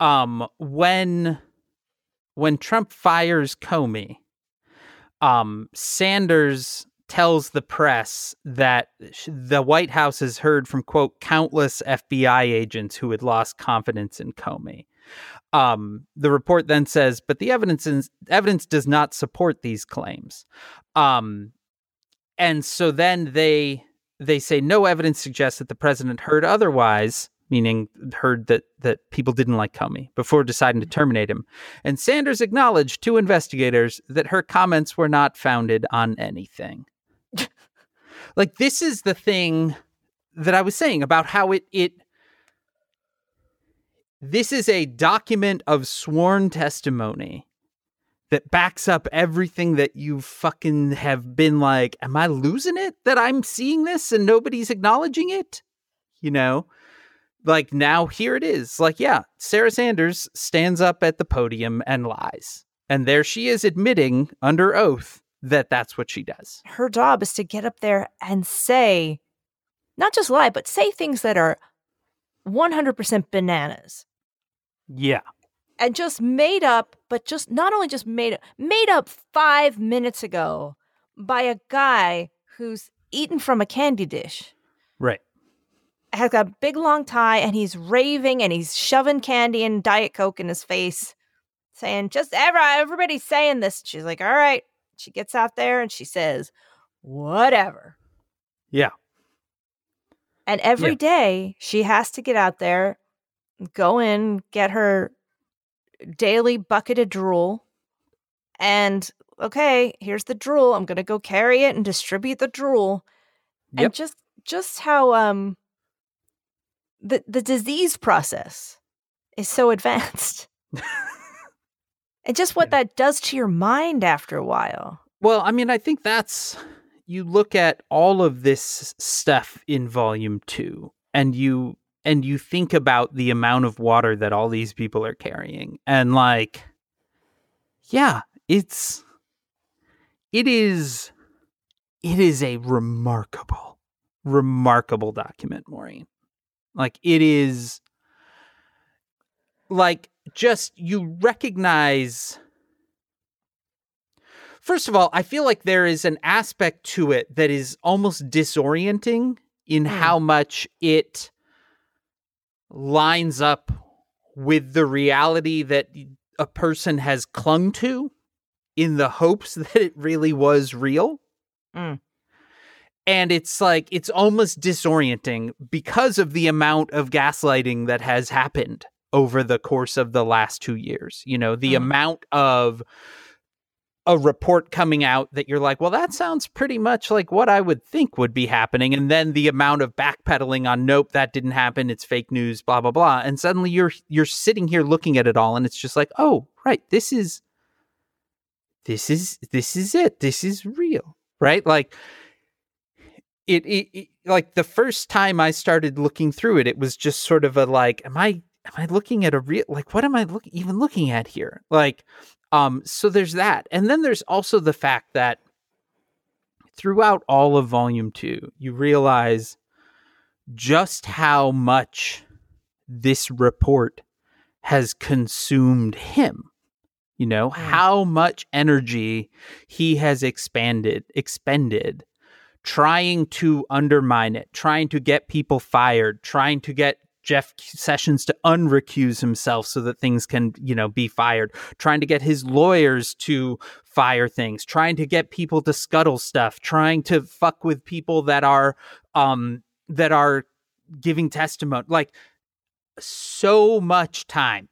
um when when Trump fires Comey, um Sanders tells the press that the White House has heard from quote countless FBI agents who had lost confidence in Comey. Um, the report then says, but the evidence is, evidence does not support these claims. Um, and so then they they say no evidence suggests that the president heard otherwise, meaning heard that that people didn't like Comey before deciding to mm-hmm. terminate him. And Sanders acknowledged to investigators that her comments were not founded on anything. like this is the thing that I was saying about how it it this is a document of sworn testimony that backs up everything that you fucking have been like, am I losing it that I'm seeing this and nobody's acknowledging it? You know? Like now here it is. Like, yeah, Sarah Sanders stands up at the podium and lies. And there she is admitting under oath that that's what she does. Her job is to get up there and say, not just lie, but say things that are 100% bananas Yeah. And just made up, but just not only just made up, made up five minutes ago by a guy who's eaten from a candy dish. Right. Has got a big long tie and he's raving and he's shoving candy and Diet Coke in his face, saying, just ever everybody's saying this. She's like, all right. She gets out there and she says, whatever. Yeah. And every Yeah. day she has to get out there, go in, get her daily bucket of drool. And okay, here's the drool. I'm going to go carry it and distribute the drool. Yep. And just just how um the the disease process is so advanced. and just what that does to your mind after a while. Well, I mean, I think that's you look at all of this stuff in volume 2 and you and you think about the amount of water that all these people are carrying and like yeah, it's it is it is a remarkable remarkable document, Maureen. Like it is like just you recognize First of all, I feel like there is an aspect to it that is almost disorienting in Mm. how much it lines up with the reality that a person has clung to in the hopes that it really was real. Mm. And it's like, it's almost disorienting because of the amount of gaslighting that has happened over the course of the last two years. You know, the Mm. amount of a report coming out that you're like, well, that sounds pretty much like what I would think would be happening. And then the amount of backpedaling on, nope, that didn't happen. It's fake news, blah, blah, blah. And suddenly you're you're sitting here looking at it all and it's just like, oh, right, this is this is this is it. This is real. Right? Like it, it, it like the first time I started looking through it, it was just sort of a like, am I am I looking at a real like what am I look, even looking at here? Like um, so there's that. And then there's also the fact that throughout all of volume two, you realize just how much this report has consumed him. You know, Mm. how much energy he has expanded, expended trying to undermine it, trying to get people fired, trying to get Jeff Sessions to unrecuse himself so that things can, you know, be fired, trying to get his lawyers to fire things, trying to get people to scuttle stuff, trying to fuck with people that are um that are giving testimony. Like so much time.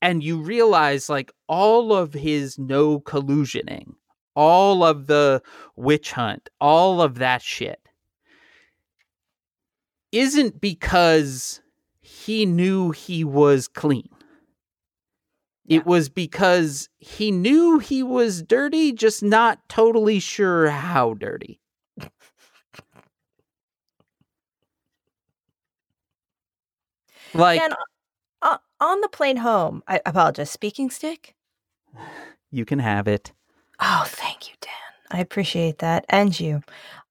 And you realize like all of his no collusioning, all of the witch hunt, all of that shit isn't because he knew he was clean. Yeah. It was because he knew he was dirty, just not totally sure how dirty. like and uh, on the plane home, I apologize, speaking stick? you can have it. Oh, thank you, Dan. I appreciate that. And you.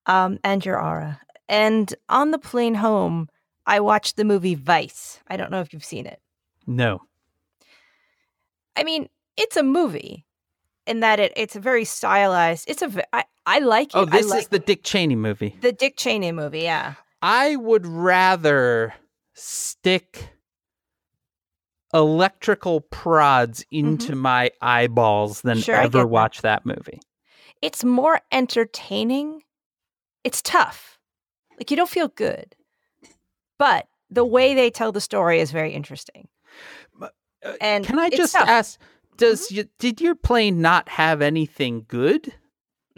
Um, and your aura. And on the plane home, I watched the movie Vice. I don't know if you've seen it. No. I mean, it's a movie in that it, it's a very stylized. It's a I, I like it. Oh, this like is the Dick Cheney movie. the Dick Cheney movie. Yeah. I would rather stick electrical prods into my eyeballs than Mm-hmm. Sure, ever that. watch that movie. It's more entertaining. It's tough. Like you don't feel good. But the way they tell the story is very interesting. Uh, And Can I just tough. ask does you, did your plane not have anything good?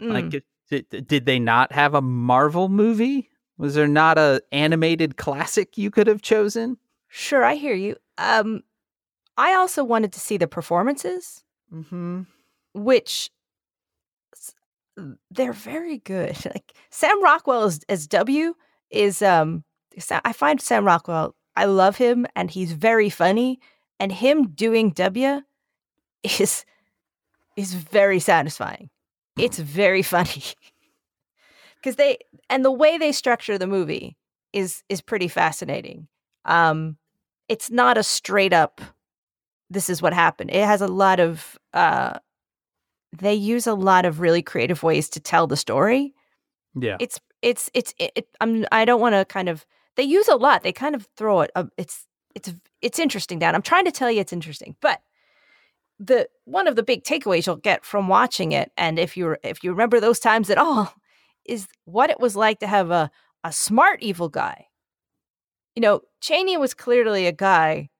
Mm. Like did, did they not have a Marvel movie? Was there not a animated classic you could have chosen? Sure, I hear you. Um, I also wanted to see the performances, Mm-hmm. which they're very good. Like Sam Rockwell as, as W is um I find Sam Rockwell I love him and he's very funny and him doing W is is very satisfying. It's very funny. Cuz they and the way they structure the movie is is pretty fascinating. Um it's not a straight up this is what happened. It has a lot of uh they use a lot of really creative ways to tell the story. Yeah. It's it's it's it, it, I'm I don't want to kind of they use a lot. They kind of throw it. Uh, it's it's it's interesting. Dan, I'm trying to tell you it's interesting, but the one of the big takeaways you'll get from watching it, and if you if you remember those times at all, is what it was like to have a a smart evil guy. You know, Cheney was clearly a guy,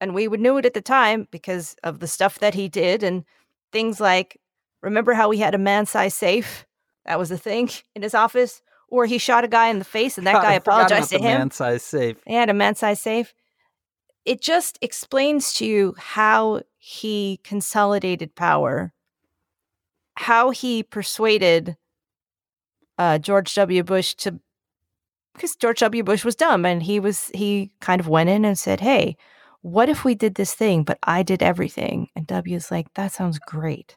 and we would knew it at the time because of the stuff that he did and things like remember how we had a man-sized safe that was a thing in his office or he shot a guy in the face and that God, guy I forgot about apologized to him. Man-sized safe. he had a man-sized safe. It just explains to you how he consolidated power how he persuaded uh, george w. Bush to because george w. Bush was dumb and he was he kind of went in and said hey what if we did this thing but i did everything? And w's like that sounds great.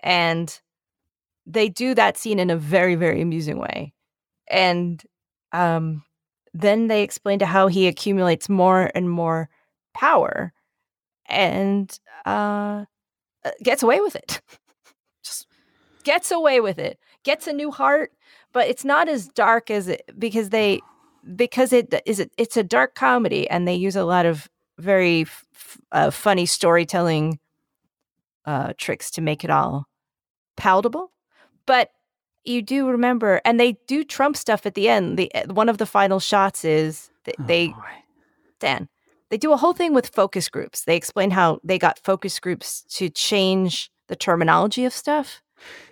And they do that scene in a very very amusing way and um then they explain to how he accumulates more and more power and uh uh, gets away with it. Just gets away with it gets a new heart but it's not as dark as it because they because it is it, it's a dark comedy and they use a lot of very f- uh, funny storytelling uh tricks to make it all palatable but you do remember and they do trump stuff at the end the uh, one of the final shots is th- Oh, they boy. Dan, they do a whole thing with focus groups. They explain how they got focus groups to change the terminology of stuff.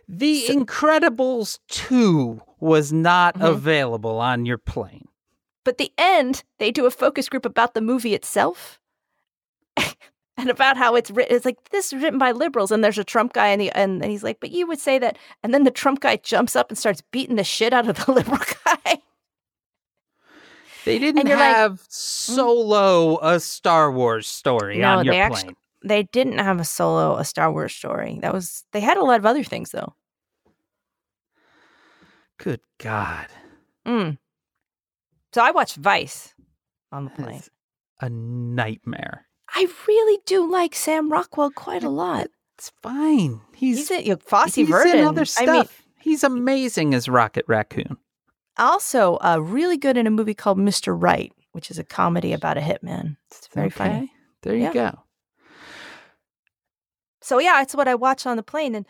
The So- Incredibles 2 was not Mhm. available on your plane. But the end, they do a focus group about the movie itself and about how it's written. It's like this is written by liberals, and there's a Trump guy, and, the, and, and he's like, "But you would say that," and then the Trump guy jumps up and starts beating the shit out of the liberal guy. They didn't you're like, "Hmm?" have solo a Star Wars story No, on your they plane. actu- they didn't have a solo, a Star Wars story. That was they had a lot of other things though. Good God. Mm. So I watched Vice on the plane. It's a nightmare. I really do like Sam Rockwell quite a lot. It's fine. He's, He's, in you know, Fosse he's Verdon. in other stuff. I mean, he's amazing as Rocket Raccoon. also uh, really good in a movie called Mr. Right, which is a comedy about a hitman. It's very funny. There you Yeah. go. So yeah, it's what I watched on the plane, and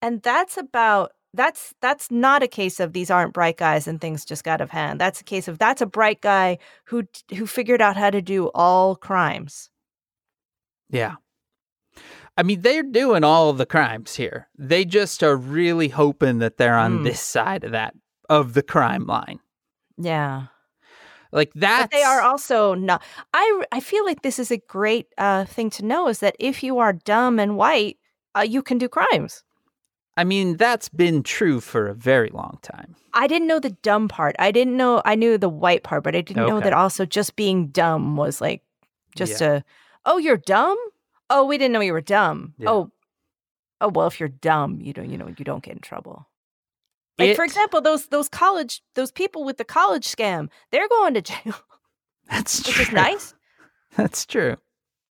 and that's about that's that's not a case of these aren't bright guys and things just got out of hand. That's a case of that's a bright guy who who figured out how to do all crimes. Yeah. I mean, they're doing all of the crimes here. They just are really hoping that they're on Mm. this side of that of the crime line. Yeah. Like that. they are also not I, I feel like this is a great uh thing to know is that if you are dumb and white uh, you can do crimes I mean, that's been true for a very long time. i didn't know the dumb part i didn't know i knew the white part but i didn't know that also just being dumb was like just Yeah. a oh you're dumb oh we didn't know you were dumb Yeah. oh oh well if you're dumb you don't you know you don't get in trouble like for example those those college those people with the college scam they're going to jail That's which true. is nice That's true.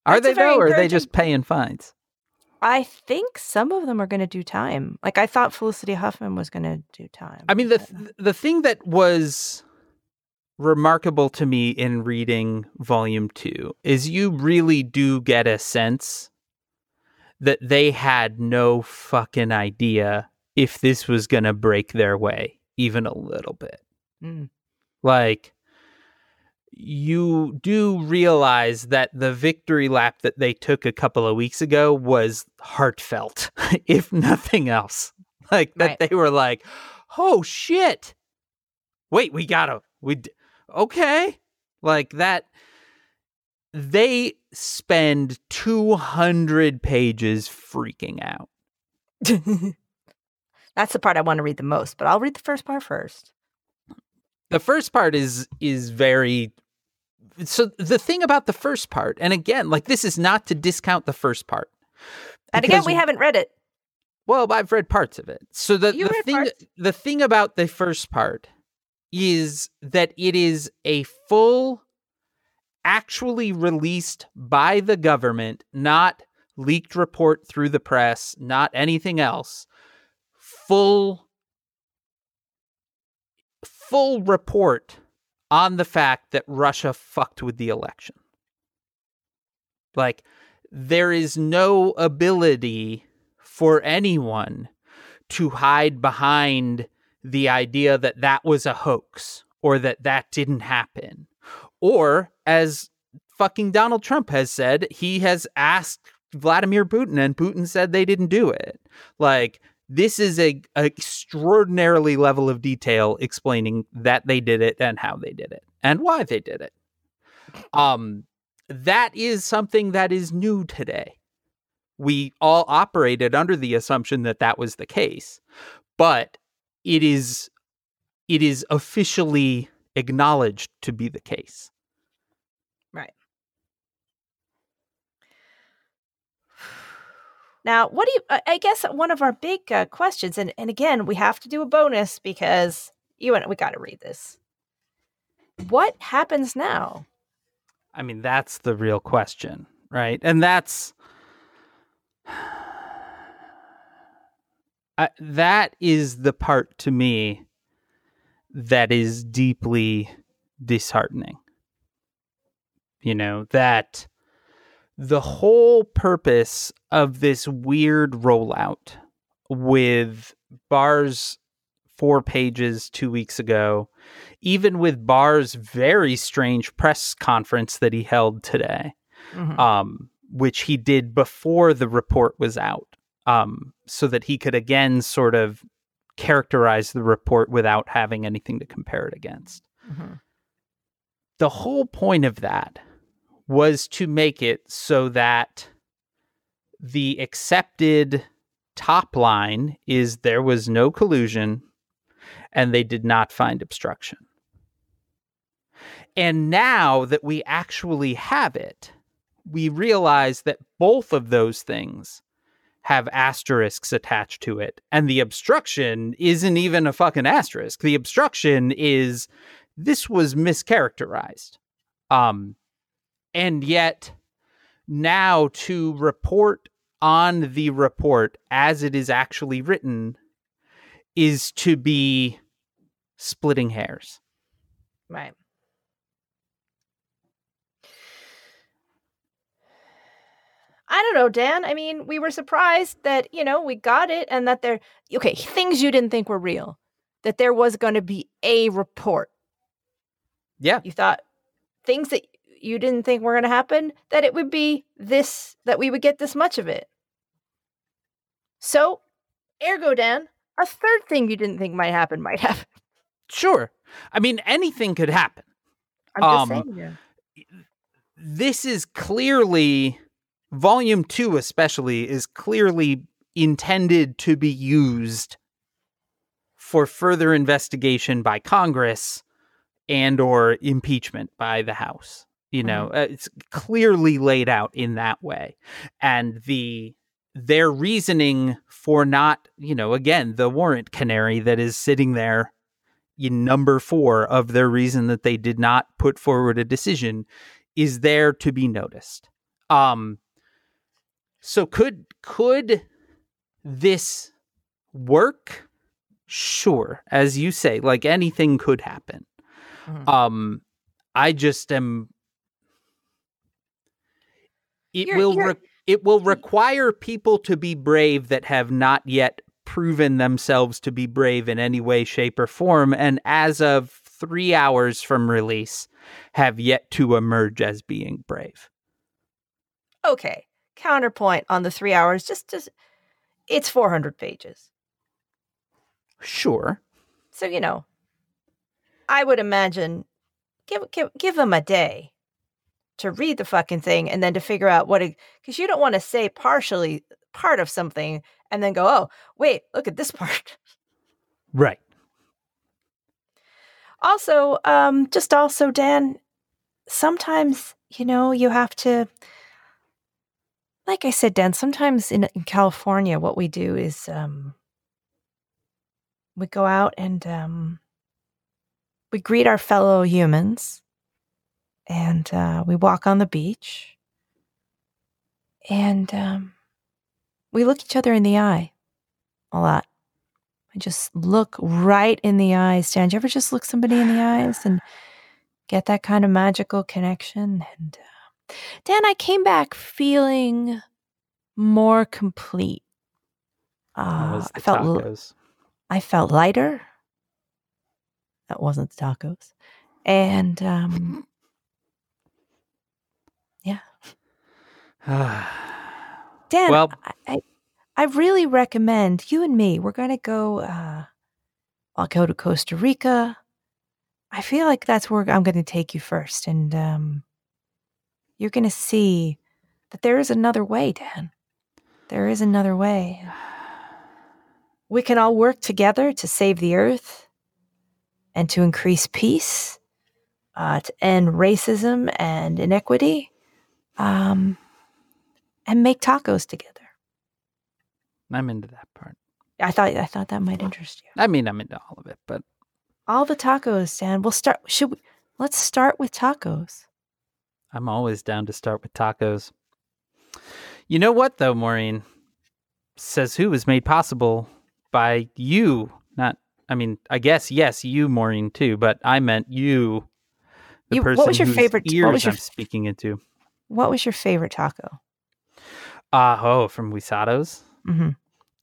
Are That's they though, or are they just paying fines? I think some of them are going to do time. Like I thought Felicity Huffman was going to do time. I mean, the th- the thing that was remarkable to me in reading Volume Two is you really do get a sense that they had no fucking idea if this was going to break their way even a little bit. Mm. Like, you do realize that the victory lap that they took a couple of weeks ago was heartfelt, if nothing else. Like, that Right. they were like, oh shit. Wait, we gotta, we, okay. Like that. They spend 200 pages freaking out. That's the part I want to read the most, but I'll read the first part first. The first part is is very so the thing about the first part, and again, like this is not to discount the first part. And again, we haven't read it. Well, I've read parts of it. So the, You the thing parts? the thing about the first part is that it is a full actually released by the government, not leaked report through the press, not anything else. Full full report on the fact that Russia fucked with the election. Like there is no ability for anyone to hide behind the idea that that was a hoax or that that didn't happen. Or, as fucking Donald Trump has said, he has asked Vladimir Putin and Putin said they didn't do it. Like, this is a, a extraordinarily level of detail explaining that they did it and how they did it and why they did it. Um, that is something that is new today we all operated under the assumption that that was the case but it is it is officially acknowledged to be the case Right. Now, what do you? I- guess one of our big uh, questions, and and again, we have to do a bonus because you and we got to read this. What happens now? i mean that's the real question right and that's I, that is the part to me that is deeply disheartening you know that the whole purpose of this weird rollout with Barr's four pages two weeks ago even with barr's very strange press conference that he held today Mhm. um, which he did before the report was out, um, so that he could again sort of characterize the report without having anything to compare it against. Mhm. The whole point of that was to make it so that the accepted top line is there was no collusion and they did not find obstruction. And now that we actually have it, we realize that both of those things have asterisks attached to it. And the obstruction isn't even a fucking asterisk. The obstruction is this was mischaracterized. Um, and yet now to report on the report as it is actually written is to be splitting hairs. Right. I don't know, Dan. I mean, we were surprised that, you know, we got it and that there, okay, things you didn't think were real, that there was going to be a report. Yeah. You thought things that you didn't think were going to happen, that it would be this, that we would get this much of it. So, ergo, Dan, a third thing you didn't think might happen might happen. Sure. I mean, anything could happen. I'm just Um, saying. Dan. this is clearly volume 2 especially is clearly intended to be used for further investigation by congress and or impeachment by the house you know? Uh, it's clearly laid out in that way. And the their reasoning for not you know again the warrant canary that is sitting there in number 4 of their reason that they did not put forward a decision is there to be noticed. Um so could could this work? Sure, as you say, like anything could happen. Mhm. Um I just am it You're- will you're- re- it will require people to be brave that have not yet proven themselves to be brave in any way shape or form and as of 3 hours from release have yet to emerge as being brave. okay counterpoint on the three hours just just it's 400 pages Sure. so you know i would imagine give give, give them a day to read the fucking thing and then to figure out what because you don't want to say partially part of something and then go, oh, wait, look at this part. Right. Also, um, just also, Dan, sometimes, you know, you have to, like I said, Dan, sometimes in, in California, what we do is um, we go out and um, we greet our fellow humans and uh, we walk on the beach and um, we look each other in the eye a lot. I just look right in the eyes. Dan, do you ever just look somebody in the eyes and get that kind of magical connection? And uh, Dan, I came back feeling more complete. Uh, I felt tacos? I felt lighter. That wasn't the tacos, and um, yeah. Dan, Well- I, I, I really recommend you and me. We're going to go. Uh, I'll go to Costa Rica. I feel like that's where I'm going to take you first, and um, you're going to see that there is another way, Dan. There is another way. We can all work together to save the earth and to increase peace, uh, to end racism and inequity, um, and make tacos together. I'm into that part. I thought I thought that might interest you. I mean, I'm into all of it, but All the tacos, Dan. We'll start. Should we? Let's start with tacos. I'm always down to start with tacos. You know what, though, Maureen? Says who was made possible by you. Not, I mean, I guess, yes, you, Maureen, too, but I meant you, the You- what person was your whose favorite- what ears was your I'm speaking into. What was your favorite taco? Uh, oh, from Guisados. hmm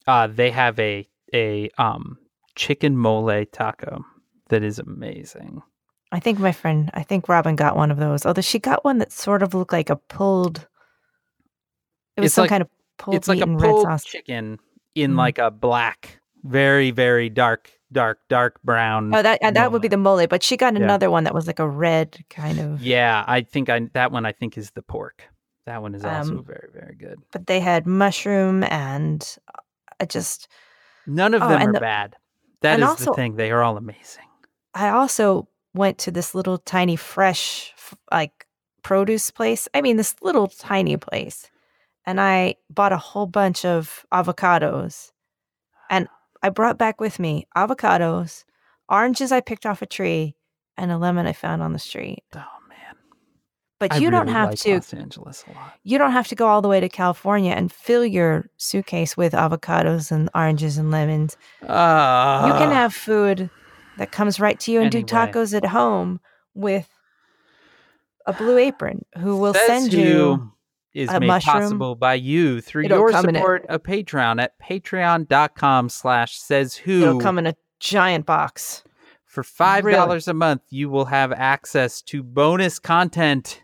Uh, they have a, a um chicken mole taco that is amazing. I think my friend, I think Robin got one of those. Although she got one that sort of looked like a pulled. It was It's some like- kind of pulled it's like a pulled sauce. chicken in Mhm. like a black, very, very dark, dark, dark brown. Oh, that uh, that would be the mole, but she got Yeah. another one that was like a red kind of. Yeah, I think I that one I think is the pork. That one is also Um, very very good. But they had mushroom and uh, I just. None of oh, them are the- bad. That is also- the thing. They are all amazing. I also went to this little tiny fresh like produce place. I mean, this little tiny place, and I bought a whole bunch of avocados, and I brought back with me avocados, oranges I picked off a tree, and a lemon I found on the street. Oh man, But I you don't have like to. Los Angeles a lot. You don't have to go all the way to California and fill your suitcase with avocados and oranges and lemons. Uh, you can have food that comes right to you and do tacos at home with a blue apron who will Says send you is a made mushroom. possible by you through It'll your in a- support of Patreon at patreon.com slash says who. it'll come in a giant box For five Really? dollars a month, you will have access to bonus content,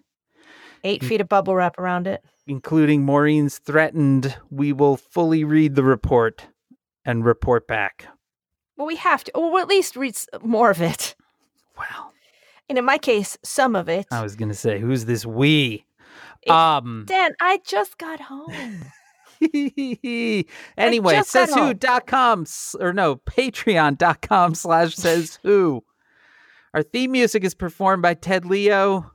eight feet of bubble wrap around it including Maureen's threatened. We will fully read the report and report back. Well we have to or at least read more of it Well, and in my case some of it I was gonna say, who's this we? It's- Um. dan i just got home anyway, says who.com or no, patreon.com slash says who. Our theme music is performed by Ted Leo.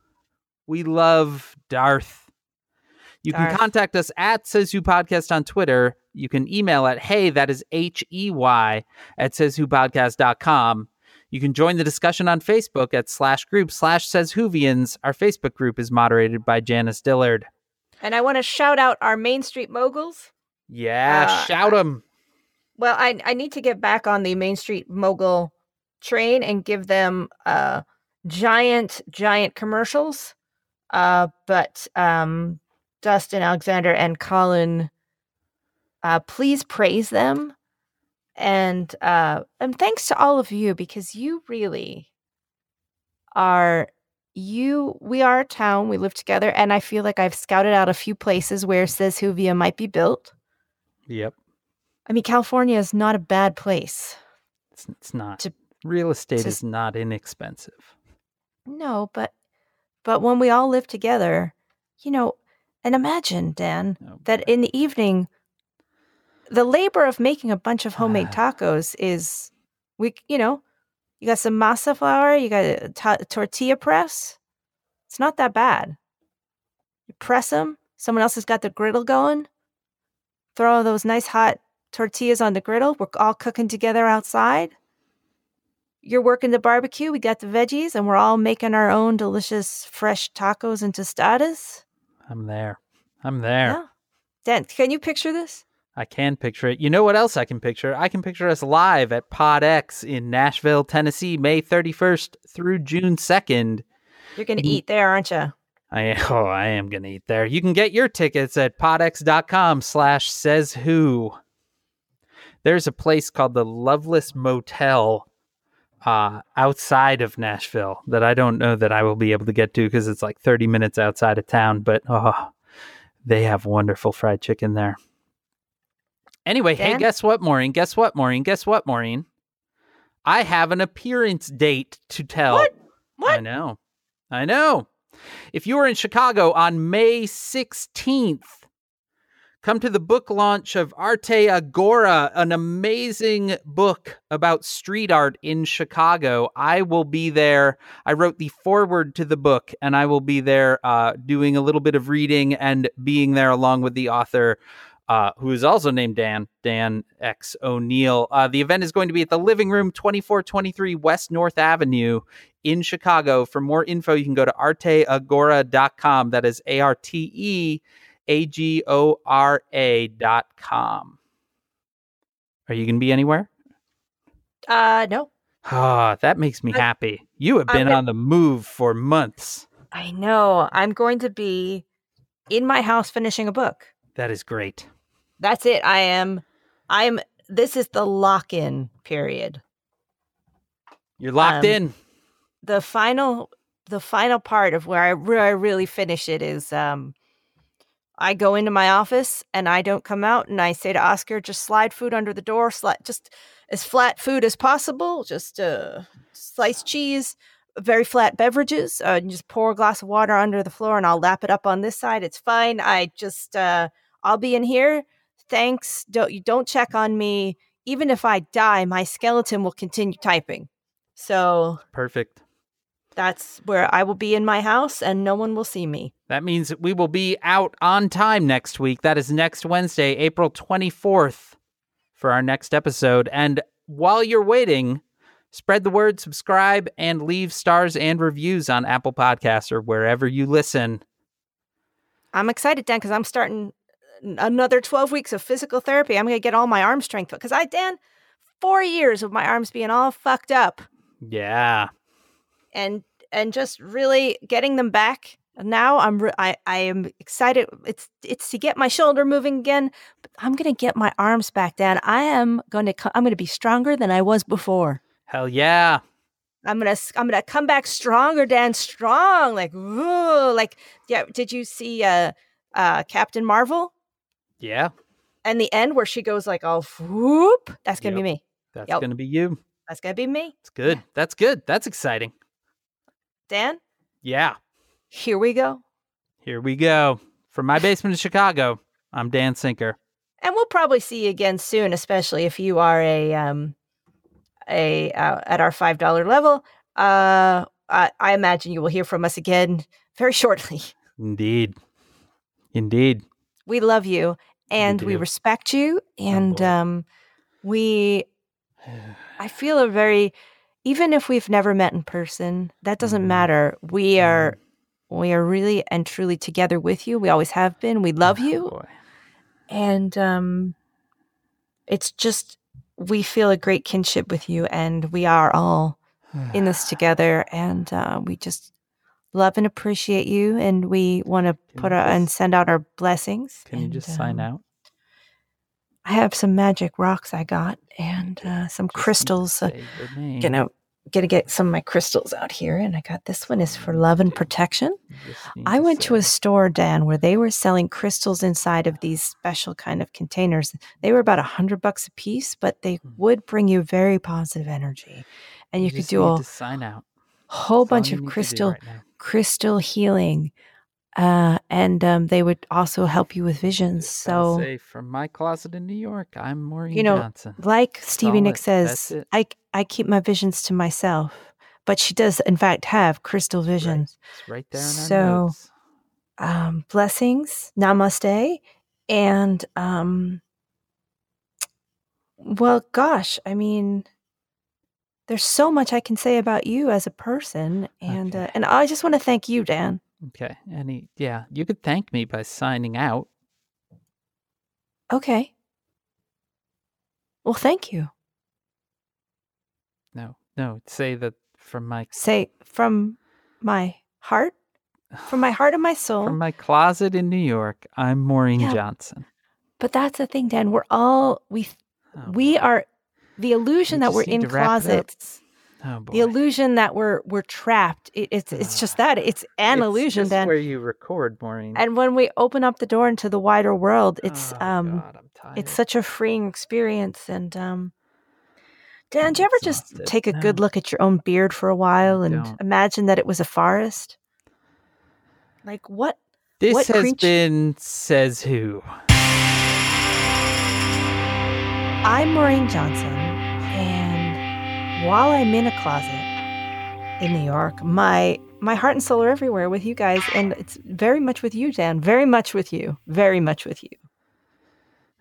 We love Darth. You can contact us at says who podcast on Twitter. You can email at hey, that is H E Y at says who podcast.com. You can join the discussion on Facebook at slash group slash says whovians. Our Facebook group is moderated by Janice Dillard. and i want to shout out our main street moguls Yeah, Uh, them. Well, I I need to get back on the Main Street Mogul train and give them uh giant giant commercials. Uh but um Dustin Alexander and Colin uh please praise them. And uh and thanks to all of you because you really are you we are a town, we live together and I feel like I've scouted out a few places where says Huvia might be built. Yep. I mean, California is not a bad place. It's, it's not. To- Real estate to- is not inexpensive. No, but but when we all live together, you know, and imagine, Dan, No, that in the evening the labor of making a bunch of homemade ah. tacos is we you know you got some masa flour you got a ta- tortilla press. It's not that bad. You press them someone else has got the griddle going. Throw those nice hot tortillas on the griddle we're all cooking together outside. You're working the barbecue we got the veggies and we're all making our own delicious fresh tacos and tostadas. I'm there. I'm there. yeah. Dan can you picture this I can picture it. You know what else I can picture? I can picture us live at PodX in Nashville, Tennessee, May 31st through June 2nd. you're gonna Mhm. eat there aren't you I oh, I am gonna eat there. You can get your tickets at podx.com slash says who. There's a place called the Loveless Motel uh outside of Nashville that I don't know that I will be able to get to because it's like 30 minutes outside of town, but oh they have wonderful fried chicken there. Anyway, hey, guess what, Maureen? Guess what, Maureen? Guess what, Maureen? I have an appearance date to tell. What? I know. I know. If you are in Chicago on May 16th, come to the book launch of Arte Agora, an amazing book about street art in Chicago. I will be there. I wrote the foreword to the book, and I will be there uh, doing a little bit of reading and being there along with the author. Uh, who is also named Dan, Dan X O'Neill. Uh, the event is going to be at the Living Room, 2423 West North Avenue in Chicago. For more info, you can go to arteagora.com. That is A R T E A G O R A.com. Are you going to be anywhere? uh no Ah, that makes me I- happy. You have been gonna- on the move for months. I know. I'm going to be in my house finishing a book. That is great. That's it. I am I am this is the lock-in period. You're locked Um, in. The final the final part of where I where I really finish it is um I go into my office and I don't come out and I say to Oscar just slide food under the door, slide just as flat food as possible, just uh sliced cheese, very flat beverages. Uh, just pour a glass of water under the floor and I'll lap it up on this side. It's fine. I just uh I'll be in here. Thanks. Don't you don't check on me. Even if I die, my skeleton will continue typing. So Perfect. that's where I will be in my house and no one will see me. That means that we will be out on time next week. That is next Wednesday, April 24th, for our next episode. And while you're waiting, spread the word, subscribe, and leave stars and reviews on Apple Podcasts or wherever you listen. I'm excited, Dan, because I'm starting another 12 weeks of physical therapy. I'm going to get all my arm strength because I, Dan, four years of my arms being all fucked up Yeah. and and just really getting them back. Now I'm re- I I am excited. It's it's to get my shoulder moving again. But I'm going to get my arms back, Dan. I am going to co- I'm going to be stronger than I was before. Hell yeah. I'm gonna I'm gonna come back stronger, Dan. Strong, like ooh, like yeah. Did you see uh uh Captain Marvel Yeah. and the end where she goes like oh whoop? That's gonna be me. That's Yep. going to be you. That's gonna be me, It's good. That's good. That's exciting. Dan. Yeah. Here we go, Here we go. From my basement in Chicago, I'm Dan Sinker. and we'll probably see you again soon, especially if you are a um a uh, at our five dollar level. Uh, I, I imagine you will hear from us again very shortly. Indeed. Indeed. We love you and we do. respect you, and um, we I feel a very even if we've never met in person, that doesn't Mhm. matter. We are we are really and truly together with you. We always have been. We love Oh, you. boy. And um it's just we feel a great kinship with you and we are all in this together and uh we just love and appreciate you and we want to put you our, and send out our blessings. Can you and, just sign um, out? I have some magic rocks I got and uh, some Just crystals. Uh, say your name. gonna gonna get some of my crystals out here, and I got this one is for love and protection. You just I went to a store, Dan, where they were selling crystals inside of these special kind of containers. They were about a hundred bucks a piece, but they Hmm. would bring you very positive energy, and you, could do a sign out. whole That's bunch of need to do crystal right. Crystal healing, uh, and um, they would also help you with visions. So, say from my closet in New York, I'm Maureen you know, Johnson. like Stevie all Nicks says, I I keep my visions to myself, but she does in fact have crystal Right. visions. It's right there in So- Um, blessings, namaste, and um, well, gosh, I mean. There's so much I can say about you as a person, and uh, and I just want to thank you, Dan. Okay. Any yeah, you could thank me by signing out. Okay. Well, thank you. No. No, say that from my Say from my heart, from my heart and my soul. from my closet in New York, I'm Maureen Yeah. Johnson. but that's the thing, Dan. We're all we Oh, we are the illusion We that we're in to wrap it up. closets. oh. The illusion that we're we're trapped. It, it's it's just that. It's an It's illusion, Dan. where you record, Maureen. And when we open up the door into the wider world, it's Oh, um God, it's such a freeing experience. And um Dan, I'm do you ever just take a good look at your own beard for a while and don't. imagine that it was a forest? Like what this what has creature- been says who. I'm Maureen Johnson, while I'm in a closet in New York, my my heart and soul are everywhere with you guys, and it's very much with you, Dan. Very much with you. Very much with you.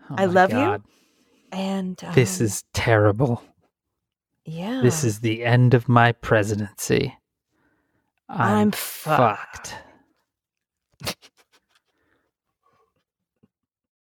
Oh I love you. And um, This is terrible. yeah. This is the end of my presidency. I'm, I'm fucked. fucked.